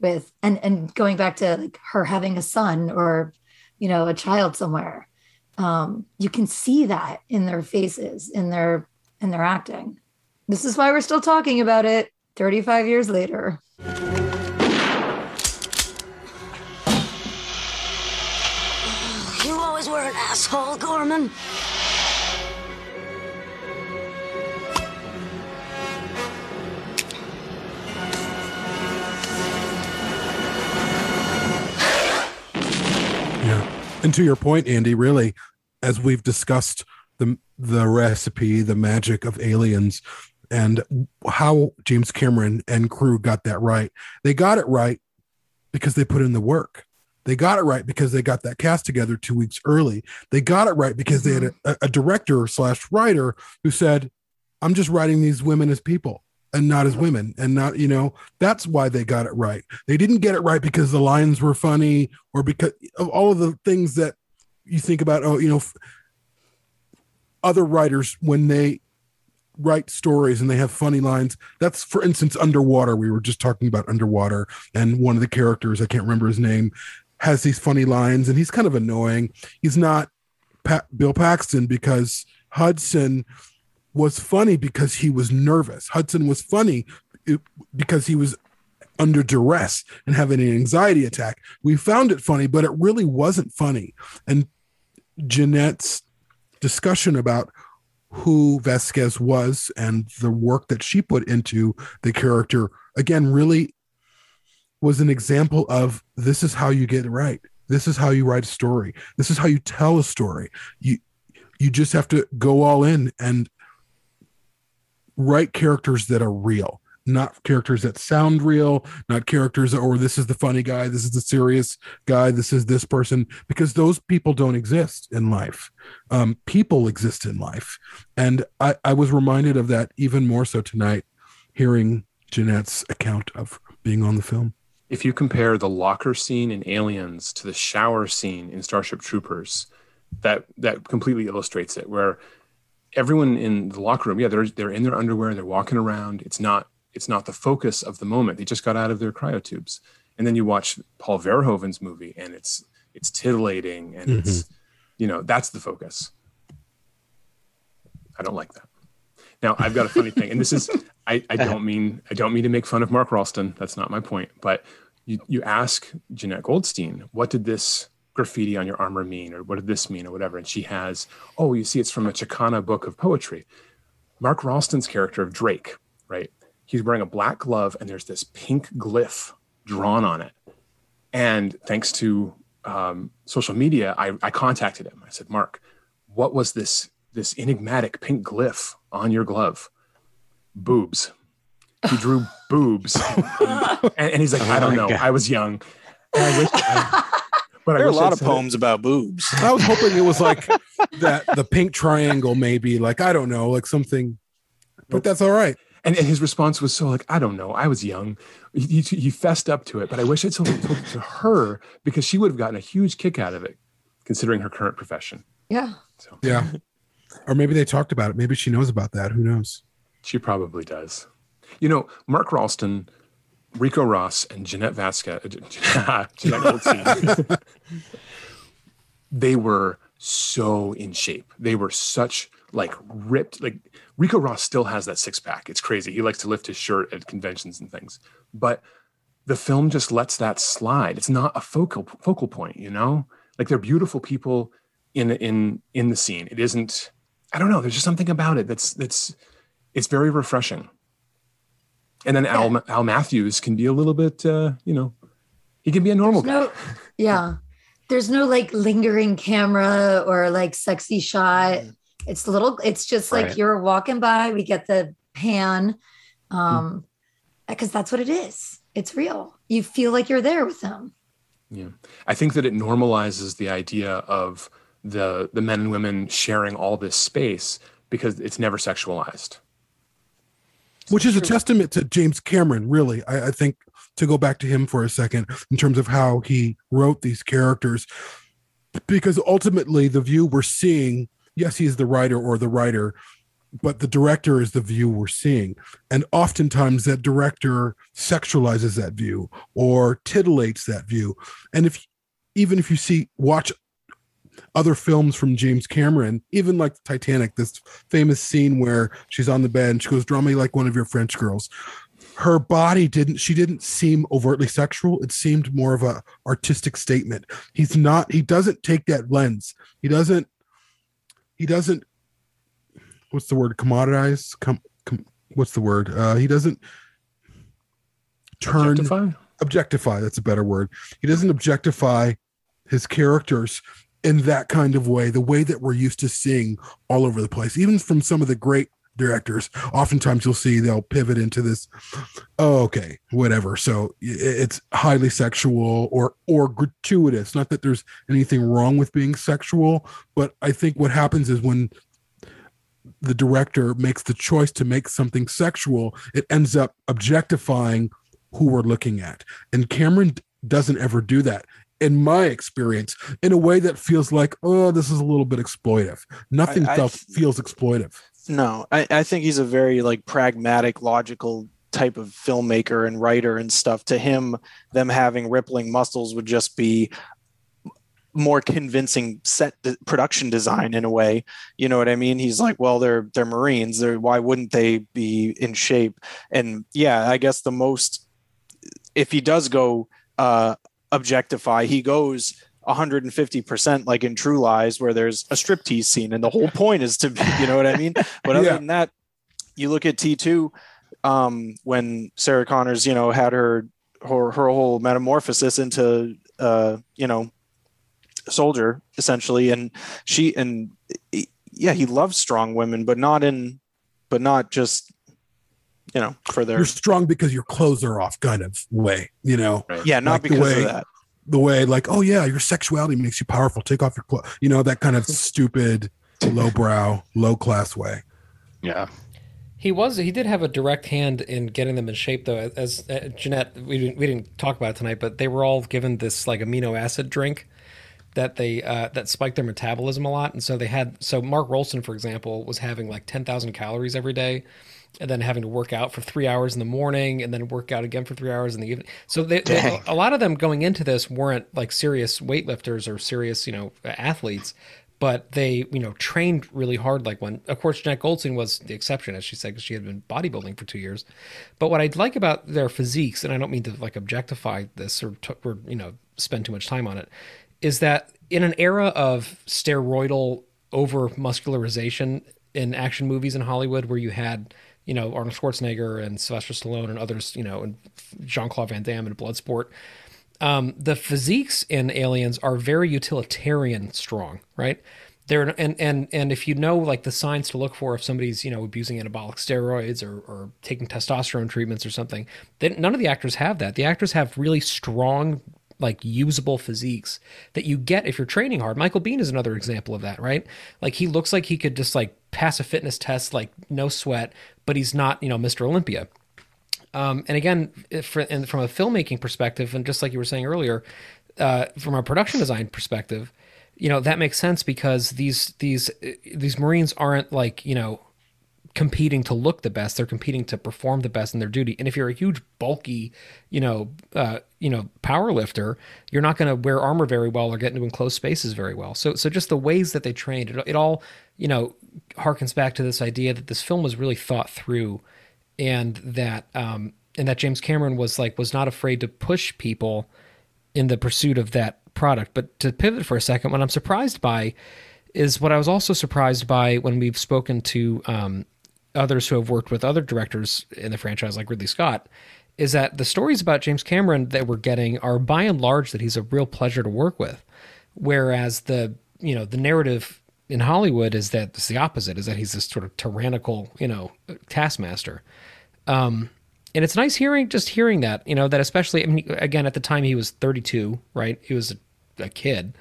S6: with and and going back to like her having a son or you know a child somewhere um you can see that in their faces in their in their acting this is why we're still talking about it 35 years later
S12: You always were an asshole, Gorman.
S1: And to your point, Andy, really, as we've discussed the the recipe, the magic of aliens, and how James Cameron and crew got that right. They got it right because they put in the work. They got it right because they got that cast together two weeks early. They got it right because they had mm-hmm. a, a director slash writer who said, "I'm just writing these women as people." And not as women and not you know that's why they got it right. They didn't get it right because the lines were funny or because of all of the things that you think about oh you know other writers when they write stories and they have funny lines. That's for instance underwater. We were just talking about underwater and one of the characters i can't remember his name has these funny lines and he's kind of annoying. He's not bill paxton because hudson was funny because he was nervous. Hudson was funny because he was under duress and having an anxiety attack. We found it funny, but it really wasn't funny. And Jenette's discussion about who Vasquez was and the work that she put into the character again really was an example of this is how you get it right. This is how you write a story. This is how you tell a story. You you just have to go all in and write characters that are real not characters that sound real not characters that, or this is the funny guy this is the serious guy this is this person because those people don't exist in life. Um, people exist in life. And I, I was reminded of that even more so tonight hearing jenette's account of being on the film.
S4: If you compare the locker scene in aliens to the shower scene in starship troopers that that completely illustrates it where everyone in the locker room, yeah, they're they're in their underwear, they're walking around. It's not it's not the focus of the moment. They just got out of their cryotubes. And then you watch Paul Verhoeven's movie and it's it's titillating and it's mm-hmm. you know, that's the focus. I don't like that. Now I've got a funny thing, and this is I, I uh-huh. don't mean I don't mean to make fun of Mark Rolston. That's not my point. But you you ask Jenette Goldstein, what did this graffiti on your armor mean, or what did this mean, or whatever? And she has, oh, you see, it's from a Chicana book of poetry. Mark Rolston's character of Drake, right? He's wearing a black glove, and there's this pink glyph drawn on it. And thanks to um, social media, I, I contacted him. I said, Mark, what was this this enigmatic pink glyph on your glove? Boobs. He drew boobs, and, and he's like, I don't
S10: Oh
S4: know.
S10: God.
S4: I was young. And I wish, I, but I
S10: there are a lot of
S4: said it-
S10: poems about boobs.
S1: i was hoping it was like that the pink triangle maybe like i don't know like something but that's all right
S4: And, and his response was so like, I don't know. I was young. He, he, he fessed up to it, but I wish I'd told it told it to her because she would have gotten a huge kick out of it, considering her current profession.
S6: yeah
S1: yeah or maybe they talked about it maybe she knows about that who knows
S4: She probably does. You know, Mark Rolston, Ricco Ross, and Jenette Vasquez, uh, Jenette Goldstein, they were so in shape. They were such like ripped. Like Ricco Ross still has that six pack. It's crazy. He likes to lift his shirt at conventions and things. But the film just lets that slide. It's not a focal focal point, you know? like they're beautiful people in in in the scene it isn't i don't know there's just something about it that's that's it's very refreshing and then al al matthews can be a little bit uh you know he can be a normal guy.
S6: no yeah. There's no like lingering camera or like sexy shot. It's a little it's just like
S4: Right.
S6: you're walking by we get the pan um because that's what it is. It's real. You feel like you're there with them.
S4: Yeah. I think that it normalizes the idea of the the men and women sharing all this space because it's never sexualized.
S1: Which is a testament to James Cameron, really. I, I think to go back to him for a second in terms of how he wrote these characters, because ultimately the view we're seeing, yes, he's the writer or the writer, but the director is the view we're seeing. And oftentimes that director sexualizes that view or titillates that view. And if even if you see watch other films from James Cameron, even like Titanic, this famous scene where she's on the bed and she goes, Draw me like one of your French girls. Her body didn't, she didn't seem overtly sexual. It seemed more of a artistic statement. He's not, he doesn't take that lens. He doesn't, he doesn't, what's the word? Commoditize? Com, com, what's the word? Uh, he doesn't turn
S4: Objectify?
S1: objectify that's a better word he doesn't objectify his characters in that kind of way the way that we're used to seeing all over the place even from some of the great directors oftentimes you'll see they'll pivot into this oh okay whatever. So it's highly sexual or or gratuitous. Not that there's anything wrong with being sexual but i think what happens is when the director makes the choice to make something sexual, it ends up objectifying who we're looking at. And Cameron doesn't ever do that, in my experience, in a way that feels like, oh, this is a little bit exploitive. Nothing
S10: I- I
S1: feels exploitive.
S10: No, I, I think he's a very like pragmatic, logical type of filmmaker and writer and stuff. To him, them having rippling muscles would just be more convincing set de- production design in a way. You know what I mean? He's like, well, they're they're Marines. They're why wouldn't they be in shape? And yeah, I guess the most if he does go uh objectify, he goes 150% like in True Lies, where there's a striptease scene, and the whole point is to, you know what I mean? But other
S1: Yeah.
S10: than that, you look at T2, um, when Sarah Connors, you know, had her her, her whole metamorphosis into, uh, you know, soldier essentially, and she and yeah, he loves strong women, but not in, but not just, you know, for their
S1: You're strong because your clothes are off, kind of way, you know?
S10: yeah, not
S1: Like the
S10: because
S1: way-
S10: of that.
S1: The way, like, oh, yeah, your sexuality makes you powerful. Take off your clothes, you know, that kind of stupid, lowbrow, low class way.
S11: Yeah.
S5: He was. He did have a direct hand in getting them in shape, though. As uh, Jenette, we didn't, we didn't talk about it tonight, but they were all given this like amino acid drink that they uh, that spiked their metabolism a lot, and so they had. So Mark Rolston, for example, was having like ten thousand calories every day, and then having to work out for three hours in the morning, and then work out again for three hours in the evening. So they, they, a lot of them going into this weren't like serious weightlifters or serious, you know, athletes but they you know trained really hard like one of course Jenette Goldstein was the exception as she said because she had been bodybuilding for two years but what I like about their physiques and I don't mean to like objectify this or, t- or you know spend too much time on it is that in an era of steroidal over muscularization in action movies in Hollywood where you had you know Arnold Schwarzenegger and Sylvester Stallone and others you know and Jean Claude Van Damme in Bloodsport um, the physiques in aliens are very utilitarian strong, right? They're and and and if you know like the signs to look for if somebody's you know abusing anabolic steroids or, or taking testosterone treatments or something, then none of the actors have that. The actors have really strong like usable physiques that you get if you're training hard. Michael Biehn is another example of that, right? Like he looks like he could just like pass a fitness test like no sweat, but he's not, you know, Mr. Olympia. Um, and again, and from a filmmaking perspective, and just like you were saying earlier, uh, from a production design perspective, you know that makes sense because these these these Marines aren't like you know competing to look the best; they're competing to perform the best in their duty. And if you're a huge, bulky, you know, uh, you know, power lifter, you're not going to wear armor very well or get into enclosed spaces very well. So, so just the ways that they trained, it, it all, you know, harkens back to this idea that this film was really thought through and that um and that James Cameron was like was not afraid to push people in the pursuit of that product. But to pivot for a second, what I'm surprised by is what I was also surprised by when we've spoken to um, others who have worked with other directors in the franchise, like Ridley Scott, is that the stories about James Cameron that we're getting are by and large that he's a real pleasure to work with, whereas the you know the narrative in Hollywood is that it's the opposite, is that he's this sort of tyrannical you know taskmaster. Um, and it's nice hearing just hearing that you know that especially I mean again at the time he was 32 right he was a, a kid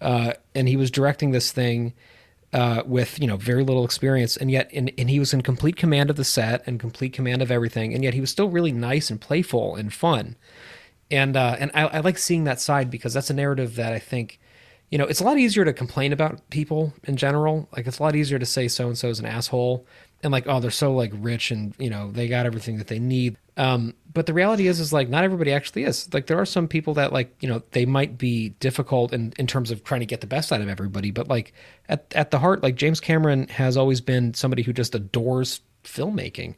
S5: uh, and he was directing this thing uh, with you know very little experience and yet and, and he was in complete command of the set and complete command of everything and yet he was still really nice and playful and fun. And uh, and I, I like seeing that side because that's a narrative that I think you know it's a lot easier to complain about people in general. Like it's a lot easier to say so and so is an asshole and like oh they're so like rich and you know they got everything that they need. Um, but the reality is is like not everybody actually is. Like there are some people that like you know they might be difficult in, in terms of trying to get the best out of everybody but like at, at the heart like james cameron has always been somebody who just adores filmmaking.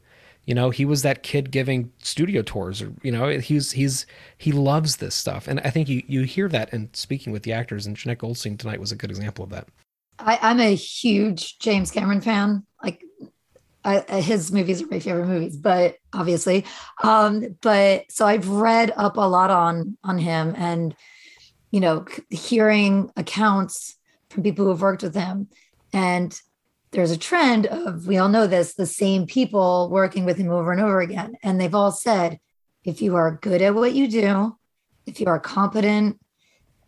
S5: You know he was that kid giving studio tours or you know he's he's he loves this stuff. And i think you you hear that in speaking with the actors and Jenette Goldstein tonight was a good example of that.
S6: I, i'm a huge james cameron fan. Like I, his movies are my favorite movies, but obviously, um, but so I've read up a lot on on him, and you know, hearing accounts from people who have worked with him, and there's a trend of we all know this the same people working with him over and over again, and they've all said, if you are good at what you do, if you are competent,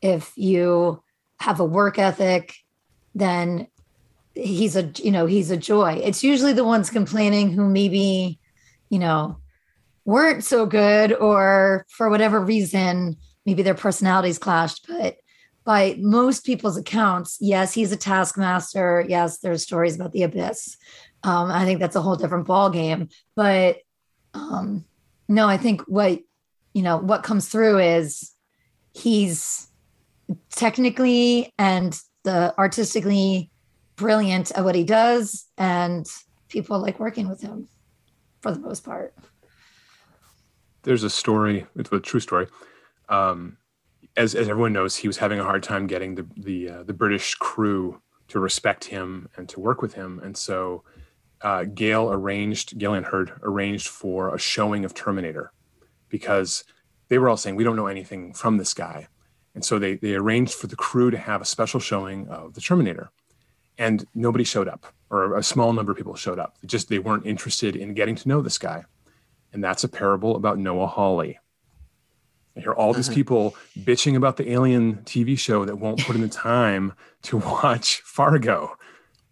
S6: if you have a work ethic, then he's a you know he's a joy. It's usually the ones complaining who maybe you know weren't so good or for whatever reason maybe their personalities clashed but by most people's accounts yes he's a taskmaster. Yes there's stories about the abyss. Um, i think that's a whole different ball game but um, no i think what you know what comes through is he's technically and the artistically brilliant at what he does, and people like working with him for the most part.
S4: There's a story, it's a true story. Um, as, as everyone knows, he was having a hard time getting the the, uh, the British crew to respect him and to work with him, and so uh, Gale arranged, Gale Anne Hurd arranged for a showing of Terminator because they were all saying we don't know anything from this guy, and so they they arranged for the crew to have a special showing of the Terminator and nobody showed up or a small number of people showed up. They just they weren't interested in getting to know this guy. And that's a parable about noah hawley. I hear all these uh-huh. people bitching about the alien tv show that won't put in the time to watch fargo.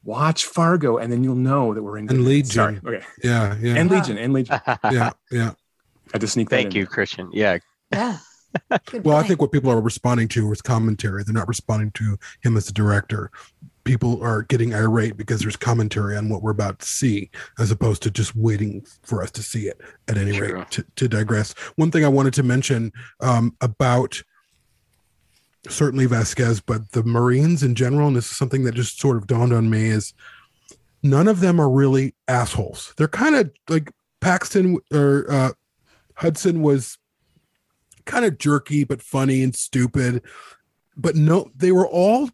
S4: Watch fargo and then you'll know that we're in
S1: and legion.
S4: Sorry. okay.
S1: Yeah yeah.
S4: And legion and legion.
S1: Yeah yeah.
S4: I had to sneak
S11: thank you christian. Yeah.
S6: Yeah.
S1: Well, point. I think what people are responding to is commentary. They're not responding to him as a director people are getting irate because there's commentary on what we're about to see, as opposed to just waiting for us to see it. At any True. rate, to, to, digress, one thing I wanted to mention um, about certainly Vasquez, but the Marines in general, and this is something that just sort of dawned on me, is none of them are really assholes. They're kind of like Paxton or uh, Hudson was kind of jerky but funny and stupid but no they were all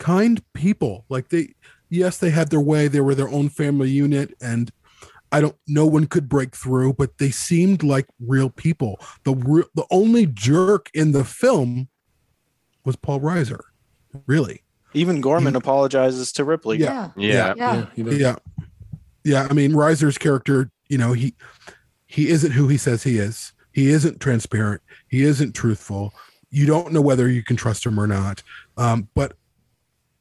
S1: kind people. Like they, yes, they had their way. They were their own family unit, and I don't. No one could break through, but they seemed like real people. The real, the only jerk in the film was Paul Reiser. Really.
S10: Even Gorman he, apologizes to Ripley.
S1: Yeah.
S11: Yeah.
S1: Yeah. Yeah. yeah. yeah. I mean, Reiser's character, you know, he he isn't who he says he is. He isn't transparent. He isn't truthful. You don't know whether you can trust him or not. Um, but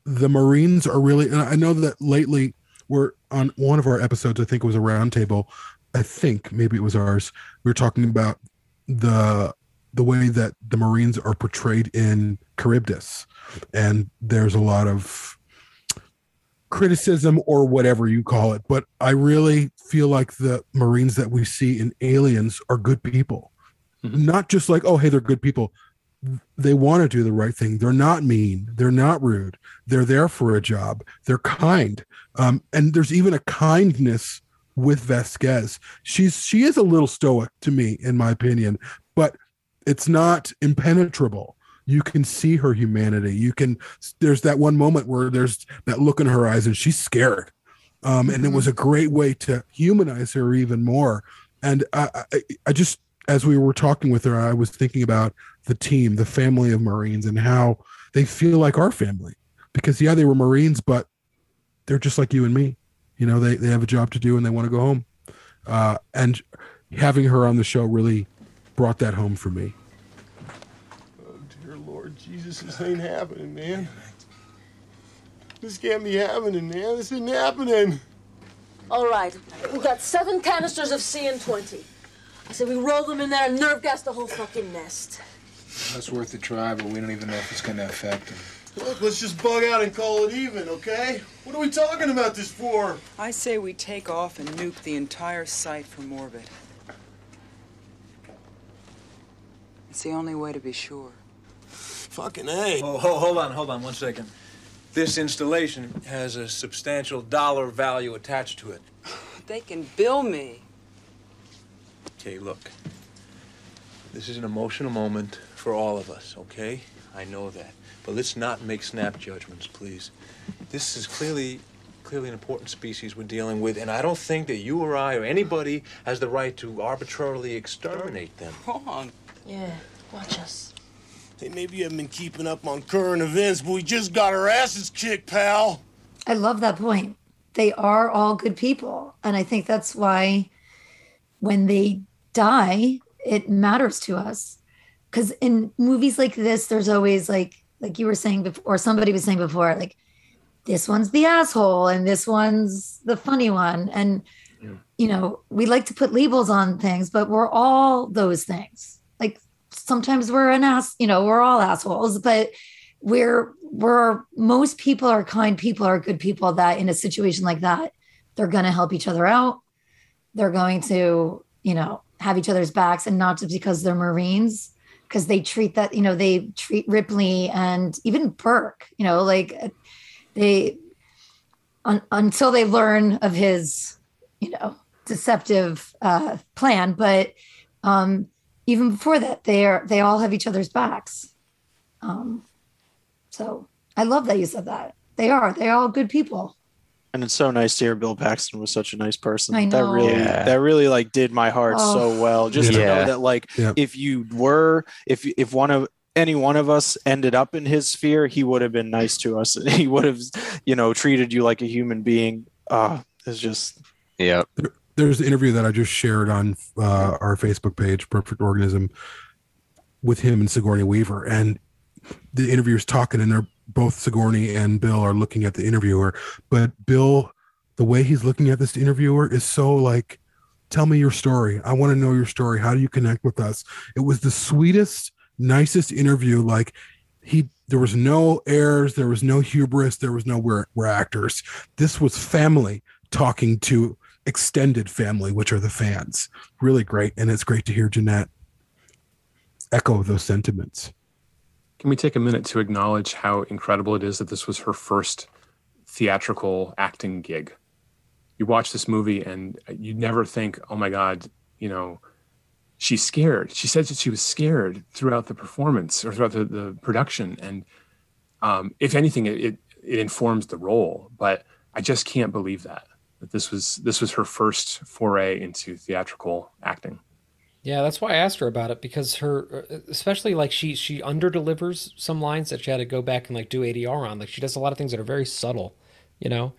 S1: the Marines are really, and I know that lately we're on one of our episodes, I think it was a roundtable. I think maybe it was ours. We were talking about the the way that the Marines are portrayed in Charybdis, and there's a lot of criticism or whatever you call it. But I really feel like the Marines that we see in Aliens are good people, mm-hmm. not just like oh hey they're good people they want to do the right thing. They're not mean. They're not rude. They're there for a job. They're kind. Um, and there's even a kindness with Vasquez. She's she is a little stoic to me, in my opinion, but it's not impenetrable. you can see her humanity. You can there's that one moment where there's that look in her eyes and she's scared. Um, and it was a great way to humanize her even more. And I, I, I just as we were talking with her, I was thinking about the team, the family of Marines, and how they feel like our family. Because yeah, they were Marines, but they're just like you and me. You know, they, they have a job to do and they want to go home. Uh, and having her on the show really brought that home for me.
S13: Oh, dear Lord Jesus, this ain't happening, man. This can't be happening, man. This isn't happening.
S3: All right, we got seven canisters of CN20. I said we roll them in there and nerve gas the whole fucking nest.
S14: That's worth a try, but we don't even know if it's gonna affect them.
S13: Look, let's just bug out and call it even, okay? What are we talking about this for?
S2: I say we take off and nuke the entire site from orbit. It's the only way to be sure.
S13: Fucking A.
S15: Oh, ho- hold on, hold on one second. This installation has a substantial dollar value attached to it.
S2: They can bill me.
S15: Okay, look. This is an emotional moment for all of us, okay? I know that. But let's not make snap judgments, please. This is clearly clearly an important species we're dealing with, and I don't think that you or I or anybody has the right to arbitrarily exterminate them.
S2: Wrong.
S3: Yeah, watch us.
S13: Hey, maybe you haven't been keeping up on current events, but we just got our asses kicked, pal.
S6: I love that point. They are all good people. And I think that's why when they die, it matters to us. Because in movies like this, there's always like, like you were saying before, or somebody was saying before, like, this one's the asshole and this one's the funny one. And, you know, we like to put labels on things, but we're all those things. Like sometimes we're an ass, you know, we're all assholes, but we're we're most people are kind people are good people that in a situation like that they're going to help each other out they're going to you know have each other's backs and not just because they're marines because they treat that you know they treat ripley and even burke you know like they un, until they learn of his you know deceptive uh plan but um even before that they are they all have each other's backs um so I love that you said that. They are. They're all good people.
S10: And it's so nice to hear Bill Paxton was such a nice person.
S6: I know.
S10: That really
S6: Yeah.
S10: that really like did my heart
S6: Oh.
S10: so well. Just to know that like
S1: Yeah.
S10: if you were if if one of any one of us ended up in his sphere, he would have been nice to us. He would have, you know, treated you like a human being. Uh it's just
S11: Yep.
S1: There's an interview that I just shared on uh, our Facebook page, Perfect Organism, with him and Sigourney Weaver. And the interviewer's talking, and they're both Sigourney and Bill are looking at the interviewer. But Bill, the way he's looking at this interviewer is so like, tell me your story. I want to know your story. How do you connect with us? It was the sweetest, nicest interview. Like, he there was no airs, there was no hubris, there was no we're, we're actors. This was family talking to extended family, which are the fans. Really great. And it's great to hear Jenette echo those sentiments.
S4: Can we take a minute to acknowledge how incredible it is that this was her first theatrical acting gig? You watch this movie and you never think, oh my God, you know, she's scared. She says that she was scared throughout the performance or throughout the, the production. And um, if anything, it, it, it informs the role. But I just can't believe that, that this was this was her first foray into theatrical acting.
S5: Yeah, that's why I asked her about it because her, uh, especially like she she under delivers some lines that she had to go back and like do ADR on. Like she does a lot of things that are very subtle, you know.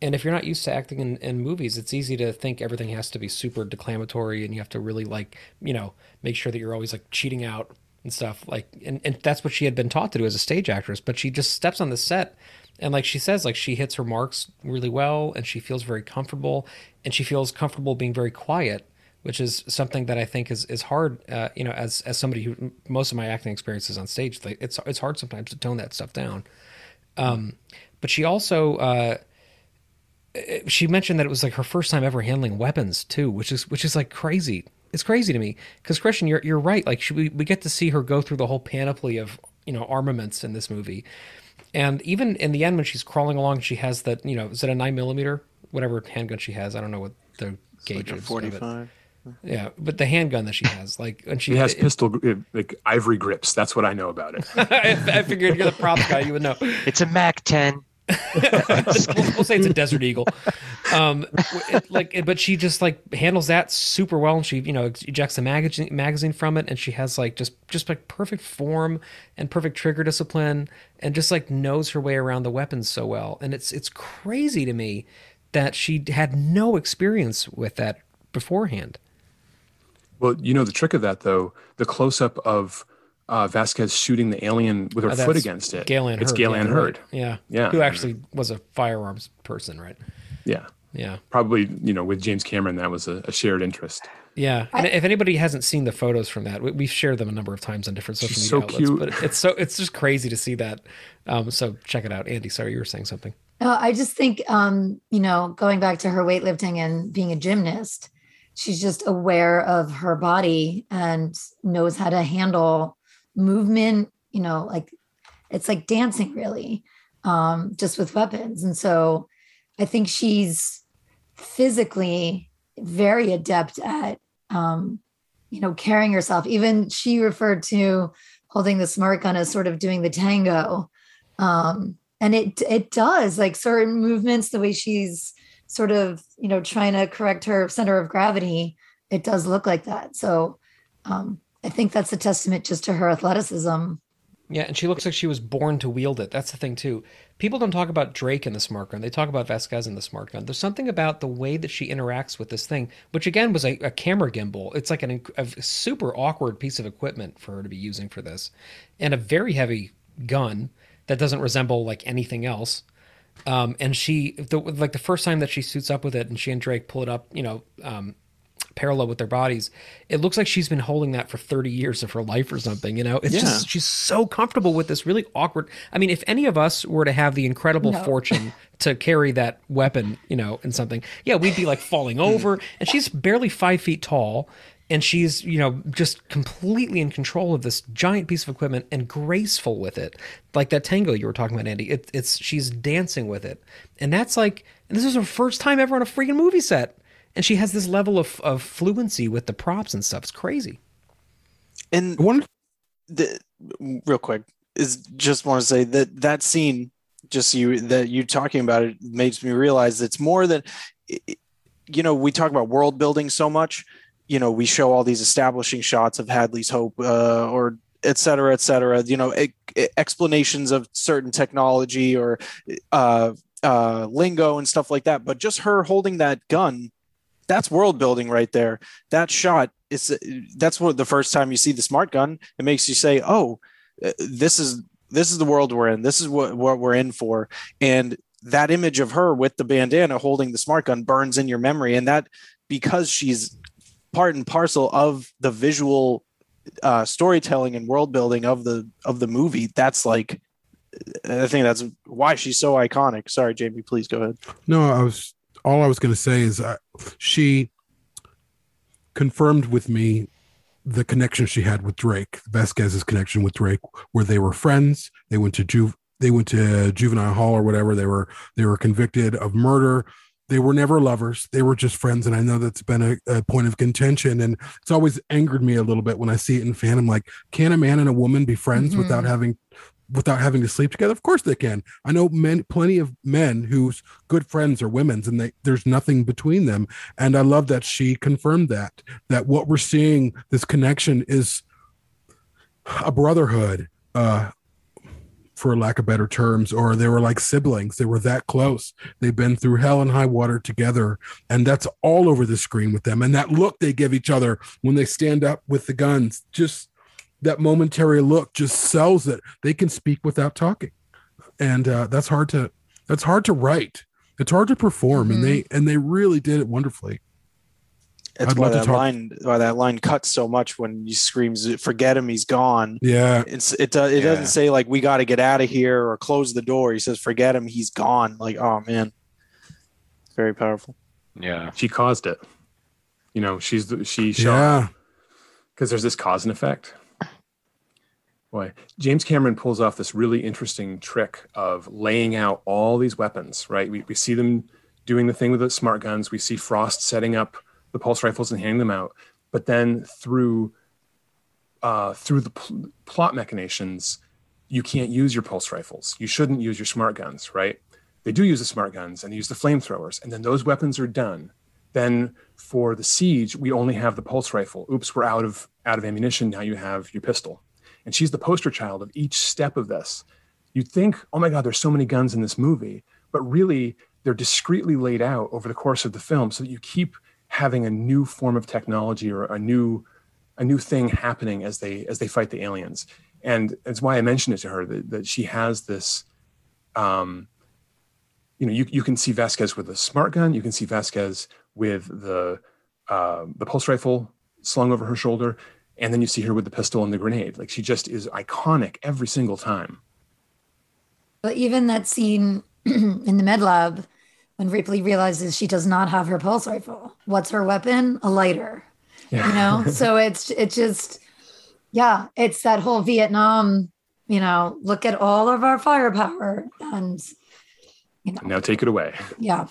S5: And if you're not used to acting in, in movies, it's easy to think everything has to be super declamatory and you have to really like you know make sure that you're always like cheating out and stuff. Like, and and that's what she had been taught to do as a stage actress. But she just steps on the set and like she says, like she hits her marks really well and she feels very comfortable and she feels comfortable being very quiet which is something that I think is is hard. Uh, you know, as as somebody who most of my acting experience is on stage, like it's it's hard sometimes to tone that stuff down. Um, but she also uh, she mentioned that it was like her first time ever handling weapons too, which is which is like crazy. It's crazy to me because Christian, you're you're right. Like she, we we get to see her go through the whole panoply of you know armaments in this movie, and even in the end when she's crawling along, she has that you know is it a nine millimeter whatever handgun she has? I don't know what the gauge
S10: like
S5: is. of it.
S10: 45.
S5: Yeah, but the handgun that she has, like, and she
S4: She has
S5: it-
S4: pistol gr- like ivory grips. That's what I know about it.
S5: I, I figured you're the props guy. You would know.
S11: It's a Mac 10.
S5: we'll, we'll say it's a Desert Eagle. Um, it- like, but she just like handles that super well, and she you know ejects a magazine magazine from it, and she has like just just like perfect form and perfect trigger discipline, and just like knows her way around the weapons so well. And it's it's crazy to me that she had no experience with that beforehand.
S4: Well, you know the trick of that though, the close up of uh, Vasquez shooting the alien with her
S5: Uh,
S4: foot against it.
S5: Gale Anne
S4: it's
S5: Hurd,
S4: Gale
S5: yeah,
S4: Anne
S5: right.
S4: Hurd.
S5: Yeah.
S4: Yeah.
S5: Who actually was a firearms person, right?
S4: Yeah.
S5: Yeah.
S4: Probably, you know, with James Cameron, that was a, a shared interest.
S5: Yeah, and if anybody hasn't seen the photos from that, we, we've shared them a number of times on different social
S4: She's
S5: media
S4: so
S5: outlets.
S4: cute.
S5: But it's so it's just crazy to see that. Um, so check it out, Andy. Sorry, you were saying something.
S6: No, I just think, um, you know, going back to her weightlifting and being a gymnast, she's just aware of her body and knows how to handle movement. You know, like it's like dancing, really, um, just with weapons. And so, I think she's physically very adept at, um, you know, carrying herself. Even she referred to holding the smart gun as sort of doing the tango. Um, and it it does like certain movements, the way she's sort of, you know, trying to correct her center of gravity, it does look like that. So um, I think that's a testament just to her athleticism.
S5: Yeah, and she looks like she was born to wield it. That's the thing too. People don't talk about Drake in the smart gun. They talk about Vasquez in the smart gun. There's something about the way that she interacts with this thing, which again was a, a camera gimbal. It's like an, a super awkward piece of equipment for her to be using for this, and a very heavy gun that doesn't resemble like anything else. Um, and she, the, like the first time that she suits up with it, and she and Drake pull it up, you know, um, parallel with their bodies, it looks like she's been holding that for 30 years of her life or something. You know, it's
S10: Yeah.
S5: just she's so comfortable with this really awkward. I mean, if any of us were to have the incredible
S6: No.
S5: fortune to carry that weapon, you know, and something, yeah, we'd be like falling over. And she's barely five feet tall. And she's, you know, just completely in control of this giant piece of equipment and graceful with it, like that tango you were talking about, Andy. It, it's she's dancing with it, and that's like, and this is her first time ever on a freaking movie set, and she has this level of of fluency with the props and stuff. It's crazy.
S10: And
S1: one
S10: the real quick is just want to say that that scene just you that you talking about it makes me realize it's more than you know we talk about world building so much you know we show all these establishing shots of hadley's hope uh, or et cetera et cetera. You know explanations of certain technology or uh, uh, lingo and stuff like that. But just her holding that gun that's world building right there. That shot is that's what the first time you see the smart gun it makes you say oh uh, this is this is the world we're in. This is what, what we're in for. And that image of her with the bandana holding the smart gun burns in your memory. And that because she's part and parcel of the visual uh, storytelling and world building of the of the movie that's like i think that's why she's so iconic sorry jamie please go ahead
S1: No, I was all I was going to say is uh, she confirmed with me the connection she had with Drake, Vasquez's connection with Drake, where they were friends. They went to ju- they went to juvenile hall or whatever. They were they were convicted of murder. They were never lovers. They were just friends, and I know that's been a, a point of contention. And it's always angered me a little bit when I see it in fan. I'm like, can a man and a woman be friends
S6: Mhm.
S1: without having without having to sleep together? Of course they can. I know men, plenty of men whose good friends are women's, and they, there's nothing between them. And I love that she confirmed that that what we're seeing, this connection, is a brotherhood, uh, for lack of better terms, or they were like siblings. They were that close. They've been through hell and high water together, and that's all over the screen with them. And that look they give each other when they stand up with the guns, just that momentary look just sells it. They can speak without talking, and uh, that's hard to that's hard to write. It's hard to perform, and they and they really did it wonderfully.
S10: That's
S1: I'd
S10: why that
S1: talk-
S10: line why that line cuts so much when he screams, "Forget him, he's gone."
S1: Yeah,
S10: it's it. Uh, it
S4: Yeah.
S10: doesn't say like we got to get out of here or close the door. He says, "Forget him, he's gone." Like, oh man, very powerful.
S11: Yeah.
S4: She caused it. You know, she's the, she
S1: Yeah.
S4: shot because there's this cause and effect. Boy, James Cameron pulls off this really interesting trick of laying out all these weapons, right? We, we see them doing the thing with the smart guns. We see Frost setting up the pulse rifles and handing them out, but then through uh, through the pl- plot machinations, you can't use your pulse rifles. You shouldn't use your smart guns, right? They do use the smart guns and they use the flamethrowers, and then those weapons are done. Then for the siege, we only have the pulse rifle. Oops, we're out of out of ammunition. Now you have your pistol. And she's the poster child of each step of this. You'd think, oh my God, there's so many guns in this movie, but really they're discreetly laid out over the course of the film so that you keep having a new form of technology or a new a new thing happening as they as they fight the aliens. And that's why I mentioned it to her that, that she has this um, you know, you, you can see Vasquez with a smart gun, you can see Vasquez with the uh, the pulse rifle slung over her shoulder, and then you see her with the pistol and the grenade. Like she just is iconic every single time.
S6: But even that scene in the med lab when Ripley realizes she does not have her pulse rifle. What's her weapon? A lighter.
S4: Yeah.
S6: You know? so it's it's just yeah, it's that whole Vietnam, you know, look at all of our firepower and you know.
S4: Now take it away.
S6: yeah.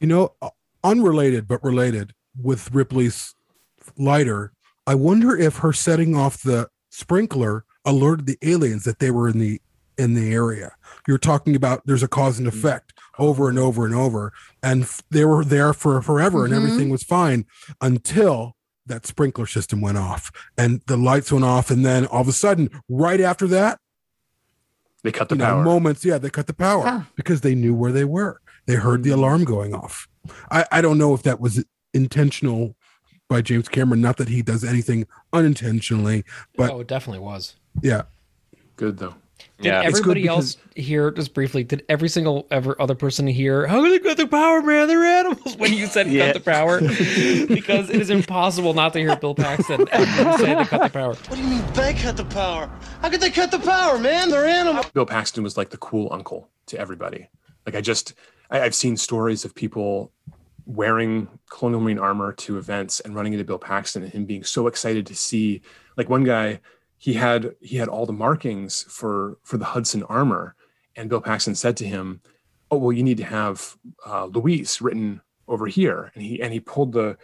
S1: You know, uh, unrelated but related with Ripley's lighter, I wonder if her setting off the sprinkler alerted the aliens that they were in the in the area. You're talking about there's a cause and effect over and over and over, and f- they were there for forever, and
S6: Mhm.
S1: everything was fine until that sprinkler system went off and the lights went off, and then all of a sudden, right after that,
S4: They cut the
S1: you know,
S4: power.
S1: moments, yeah, they cut the power
S6: Yeah.
S1: because they knew where they were. They heard the alarm going off. I, I don't know if that was intentional by James Cameron. Not that he does anything unintentionally, but
S5: oh, it definitely was.
S1: yeah,
S4: Good though.
S5: Did
S11: Yeah.
S5: Everybody else here, just briefly, did every single ever other person here, how did they cut the power, man? They're animals when you said
S11: Yeah.
S5: cut the power. because it is impossible not to hear Bill Paxton after you say they cut the power.
S8: What do you mean they cut the power? How could they cut the power, man? They're animals.
S4: Bill Paxton was like the cool uncle to everybody. Like I just, I, I've seen stories of people wearing colonial marine armor to events and running into Bill Paxton and him being so excited to see. Like one guy, he had he had all the markings for for the Hudson armor, and Bill Paxton said to him, "Oh well, you need to have uh, Luis written over here." And he and he pulled the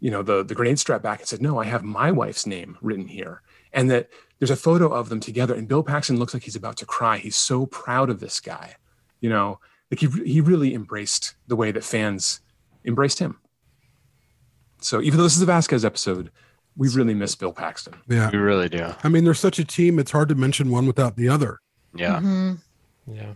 S4: you know the the grenade strap back and said, "No, I have my wife's name written here." And that there's a photo of them together, and Bill Paxton looks like he's about to cry. He's so proud of this guy, you know, like he he really embraced the way that fans embraced him. So even though this is a Vasquez episode, we really miss Bill Paxton.
S1: yeah.
S11: We really do.
S1: I mean, there's such a team; it's hard to mention one without the other.
S11: Yeah.
S6: Mhm.
S5: Yeah.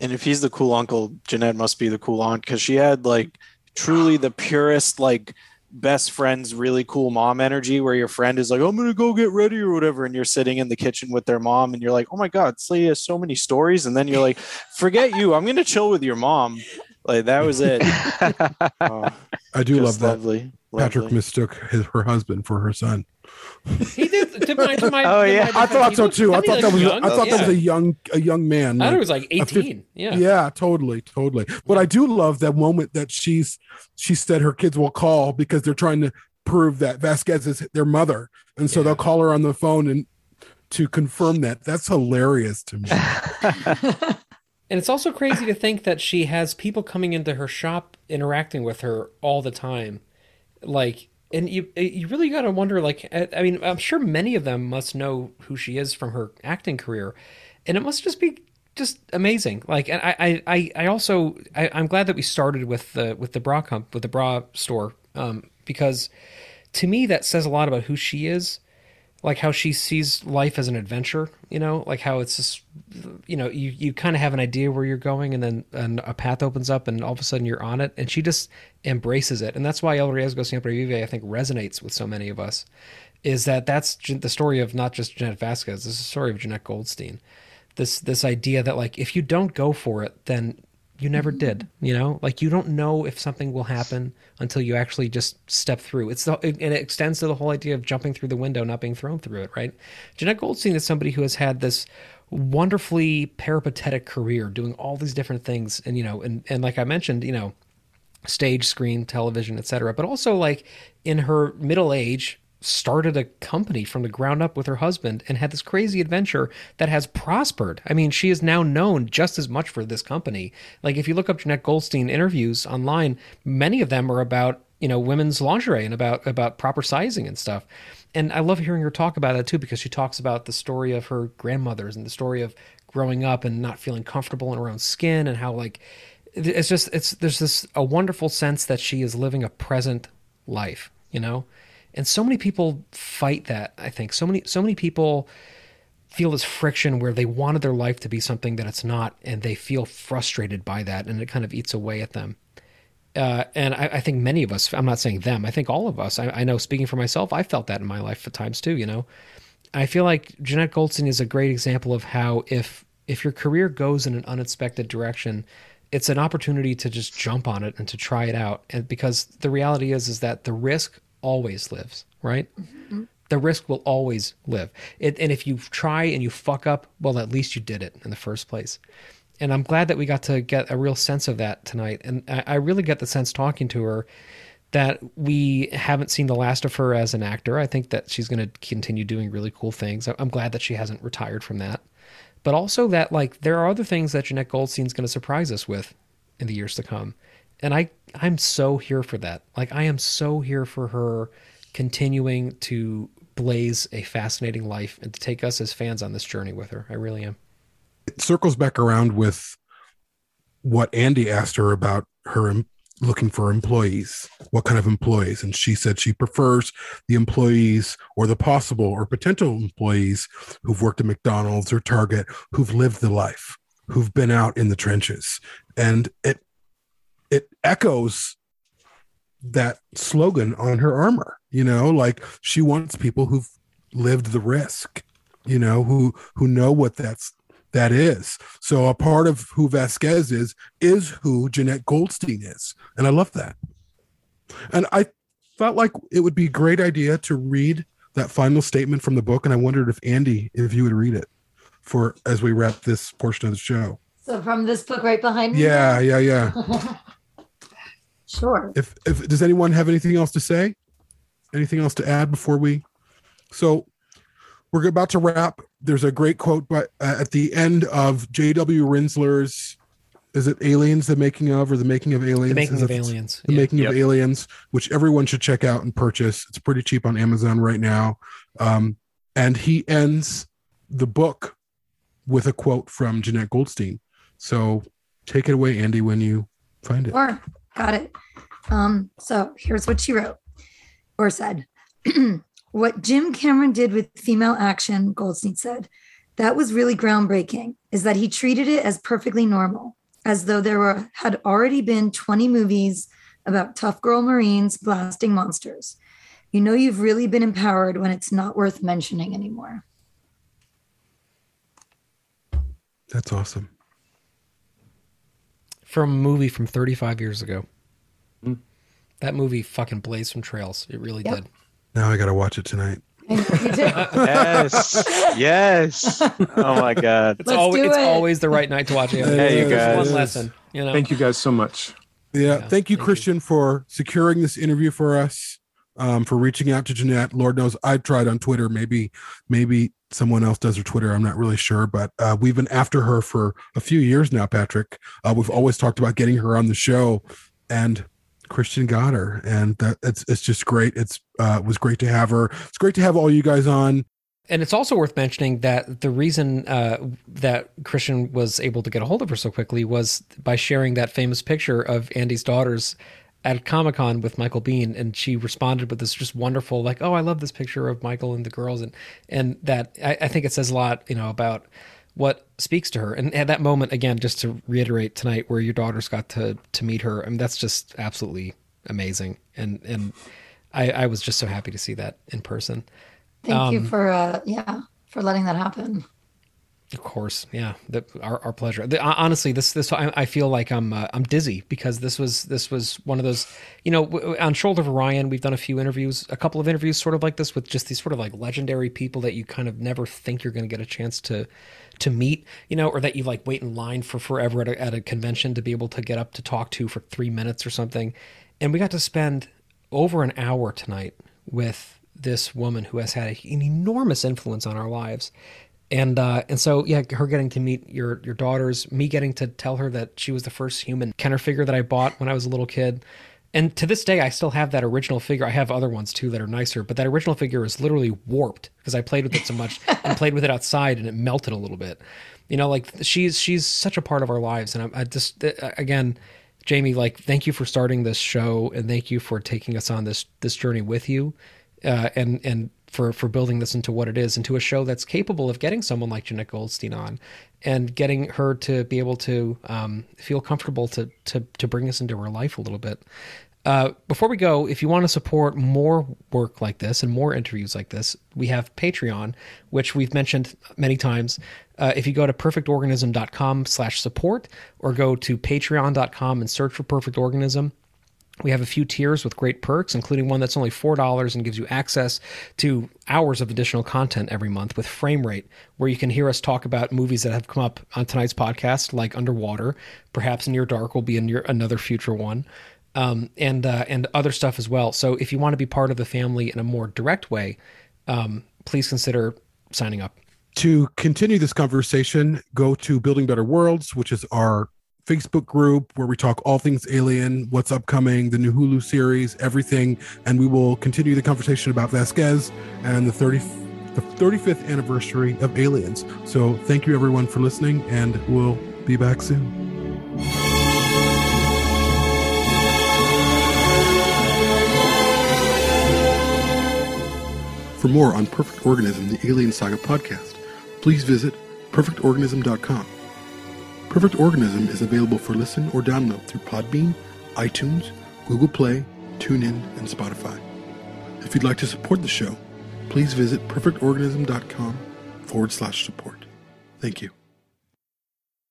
S10: And if he's the cool uncle, Jenette must be the cool aunt because she had like truly the purest, like best friends, really cool mom energy where your friend is like, I'm gonna go get ready or whatever, and you're sitting in the kitchen with their mom and you're like, Oh my god, this lady has so many stories, and then you're like, Forget you, I'm gonna chill with your mom. Like that was it. Oh,
S1: I do love that.
S10: lovely.
S1: Patrick
S10: lovely.
S1: mistook his, her husband for her son.
S5: He did. To my, to my,
S11: Oh, yeah.
S5: my
S1: I thought so too. I thought
S5: he
S1: that was.
S5: looked
S1: I
S5: young.
S1: thought that was a young, a young man.
S5: I thought it was like
S1: a fif-
S5: 18. Yeah.
S1: Yeah, totally, totally. But I do love that moment that she's she said her kids will call because they're trying to prove that Vasquez is their mother, and so
S5: Yeah.
S1: they'll call her on the phone and to confirm that. That's hilarious to me.
S5: And it's also crazy to think that she has people coming into her shop interacting with her all the time. Like, and you you really got to wonder like I I mean, I'm sure many of them must know who she is from her acting career. And it must just be just amazing. Like and I I I, also I, I'm glad that we started with the with the bra comp with the bra store um because to me that says a lot about who she is like how she sees life as an adventure you know like how it's just you know you, you kind of have an idea where you're going and then and a path opens up and all of a sudden you're on it and she just embraces it. And that's why el riesgo siempre vive i think resonates with so many of us is that that's the story of not just jenette vasquez this is the story of jenette goldstein. This this idea that like if you don't go for it then you never did you know? Like you don't know if something will happen until you actually just step through. It's the and it extends to the whole idea of jumping through the window not being thrown through it right? Jenette goldstein is somebody who has had this wonderfully peripatetic career doing all these different things and you know and and like i mentioned you know stage screen television etc but also like in her middle age started a company from the ground up with her husband and had this crazy adventure that has prospered i mean she is now known just as much for this company like if you look up jenette goldstein interviews online many of them are about you know women's lingerie and about about proper sizing and stuff. And I love hearing her talk about that too because she talks about the story of her grandmothers and the story of growing up and not feeling comfortable in her own skin and how like it's just it's there's this a wonderful sense that she is living a present life, you know? And so many people fight that, I think. So many so many people feel this friction where they wanted their life to be something that it's not and they feel frustrated by that and it kind of eats away at them. Uh, and I, I, think many of us i'm not saying them i think all of us I, I, know speaking for myself i felt that in my life at times too you know? I feel like Jenette goldstein is a great example of how if if your career goes in an unexpected direction it's an opportunity to just jump on it and to try it out. And because the reality is is that the risk always lives right mm-hmm the risk will always live. It, and if you try and you fuck up, well, at least you did it in the first place. And I'm glad that we got to get a real sense of that tonight. And I, I really get the sense talking to her that we haven't seen the last of her as an actor. I think that she's going to continue doing really cool things. I'm glad that she hasn't retired from that. But also that like there are other things that Jenette Goldstein's going to surprise us with in the years to come. And I I'm so here for that. Like I am so here for her continuing to blaze a fascinating life and to take us as fans on this journey with her. I really am.
S1: It circles back around with what Andy asked her about her looking for employees. What kind of employees? And she said she prefers the employees or the possible or potential employees who've worked at McDonald's or Target, who've lived the life, who've been out in the trenches. And it it echoes that slogan on her armor you know like she wants people who've lived the risk you know who who know what that's that is. So a part of who vasquez is is who jenette goldstein is. And i love that. And i felt like it would be a great idea to read that final statement from the book. And i wondered if andy if you would read it for as we wrap this portion of the show.
S6: So from this book right behind me?
S1: Yeah yeah yeah
S6: Sure.
S1: If if does anyone have anything else to say? Anything else to add before we? So we're about to wrap. There's a great quote but uh, at the end of J.W. Rinzler's is it Aliens the making of or the making of Aliens?
S5: The making
S1: is
S5: of Aliens.
S1: The
S5: yeah.
S1: making
S5: yep.
S1: of Aliens, which everyone should check out and purchase. It's pretty cheap on Amazon right now. Um, and he ends the book with a quote from jenette Goldstein. So take it away, Andy, when you find it.
S6: Sure. Got it. Um, so here's what she wrote or said. what Jim Cameron did with female action, Goldstein said, that was really groundbreaking, is that he treated it as perfectly normal, as though there were had already been 20 movies about tough girl Marines blasting monsters. You know you've really been empowered when it's not worth mentioning anymore.
S1: That's awesome
S5: from a movie from 35 years ago. Mm. That movie fucking blazed some trails. It really yep. did.
S1: Now I got to watch it tonight.
S10: yes. Yes. Oh my God.
S5: It's, always, it's always the right night to watch it.
S10: Hey, you guys.
S5: One lesson. You know?
S4: Thank you guys so much.
S1: Yeah. yeah thank you, thank Christian, you. for securing this interview for us, um, for reaching out to Jenette. Lord knows I've tried on Twitter. Maybe, maybe someone else does her Twitter. I'm not really sure, but uh, we've been after her for a few years now, Patrick. Uh, we've always talked about getting her on the show, and Christian got her, and that it's it's just great. It's uh, was great to have her. It's great to have all you guys on.
S5: And it's also worth mentioning that the reason uh, that Christian was able to get a hold of her so quickly was by sharing that famous picture of Andy's daughters at Comic Con with Michael Biehn, and she responded with this just wonderful, like, "Oh, I love this picture of Michael and the girls," and and that I, I think it says a lot, you know, about what speaks to her. And at that moment, again, just to reiterate tonight, where your daughters got to to meet her, I mean, that's just absolutely amazing, and and I, I was just so happy to see that in person.
S6: Thank um, you for uh, yeah for letting that happen.
S5: Of course, yeah, the, our, our pleasure. The, honestly, this this I, I feel like I'm uh, I'm dizzy because this was this was one of those, you know, on Shoulder of Orion, we've done a few interviews, a couple of interviews, sort of like this, with just these sort of like legendary people that you kind of never think you're going to get a chance to to meet, you know, or that you like wait in line for forever at a, at a convention to be able to get up to talk to for three minutes or something, and we got to spend over an hour tonight with this woman who has had an enormous influence on our lives and uh, and so yeah, her getting to meet your your daughters, me getting to tell her that she was the first human Kenner figure that I bought when I was a little kid, And to this day, I still have that original figure. I have other ones too that are nicer, but that original figure is literally warped because I played with it so much and played with it outside and it melted a little bit. You know, like she's she's such a part of our lives, and I, I just uh, again, Jamie, like thank you for starting this show and thank you for taking us on this this journey with you, uh, and and for for building this into what it is, into a show that's capable of getting someone like Jenette Goldstein on, and getting her to be able to um, feel comfortable to to to bring us into her life a little bit. Uh, before we go, if you want to support more work like this and more interviews like this, we have Patreon, which we've mentioned many times. Uh, if you go to perfectorganism.com slash support or go to patreon.com and search for Perfect Organism, we have a few tiers with great perks, including one that's only $4 and gives you access to hours of additional content every month with frame rate, where you can hear us talk about movies that have come up on tonight's podcast, like Underwater. Perhaps Near Dark will be your, another future one um, and uh, and other stuff as well. So if you want to be part of the family in a more direct way, um, please consider signing up.
S1: To continue this conversation, go to Building Better Worlds, which is our Facebook group where we talk all things alien, what's upcoming, the new Hulu series, everything, and we will continue the conversation about Vasquez and the 30 the 35th anniversary of Aliens. So thank you everyone for listening and we'll be back soon. For more on Perfect Organism, the Alien Saga podcast, please visit perfectorganism.com. Perfect Organism is available for listen or download through Podbean, iTunes, Google Play, TuneIn, and Spotify. If you'd like to support the show, please visit perfectorganism.com forward slash support. Thank you.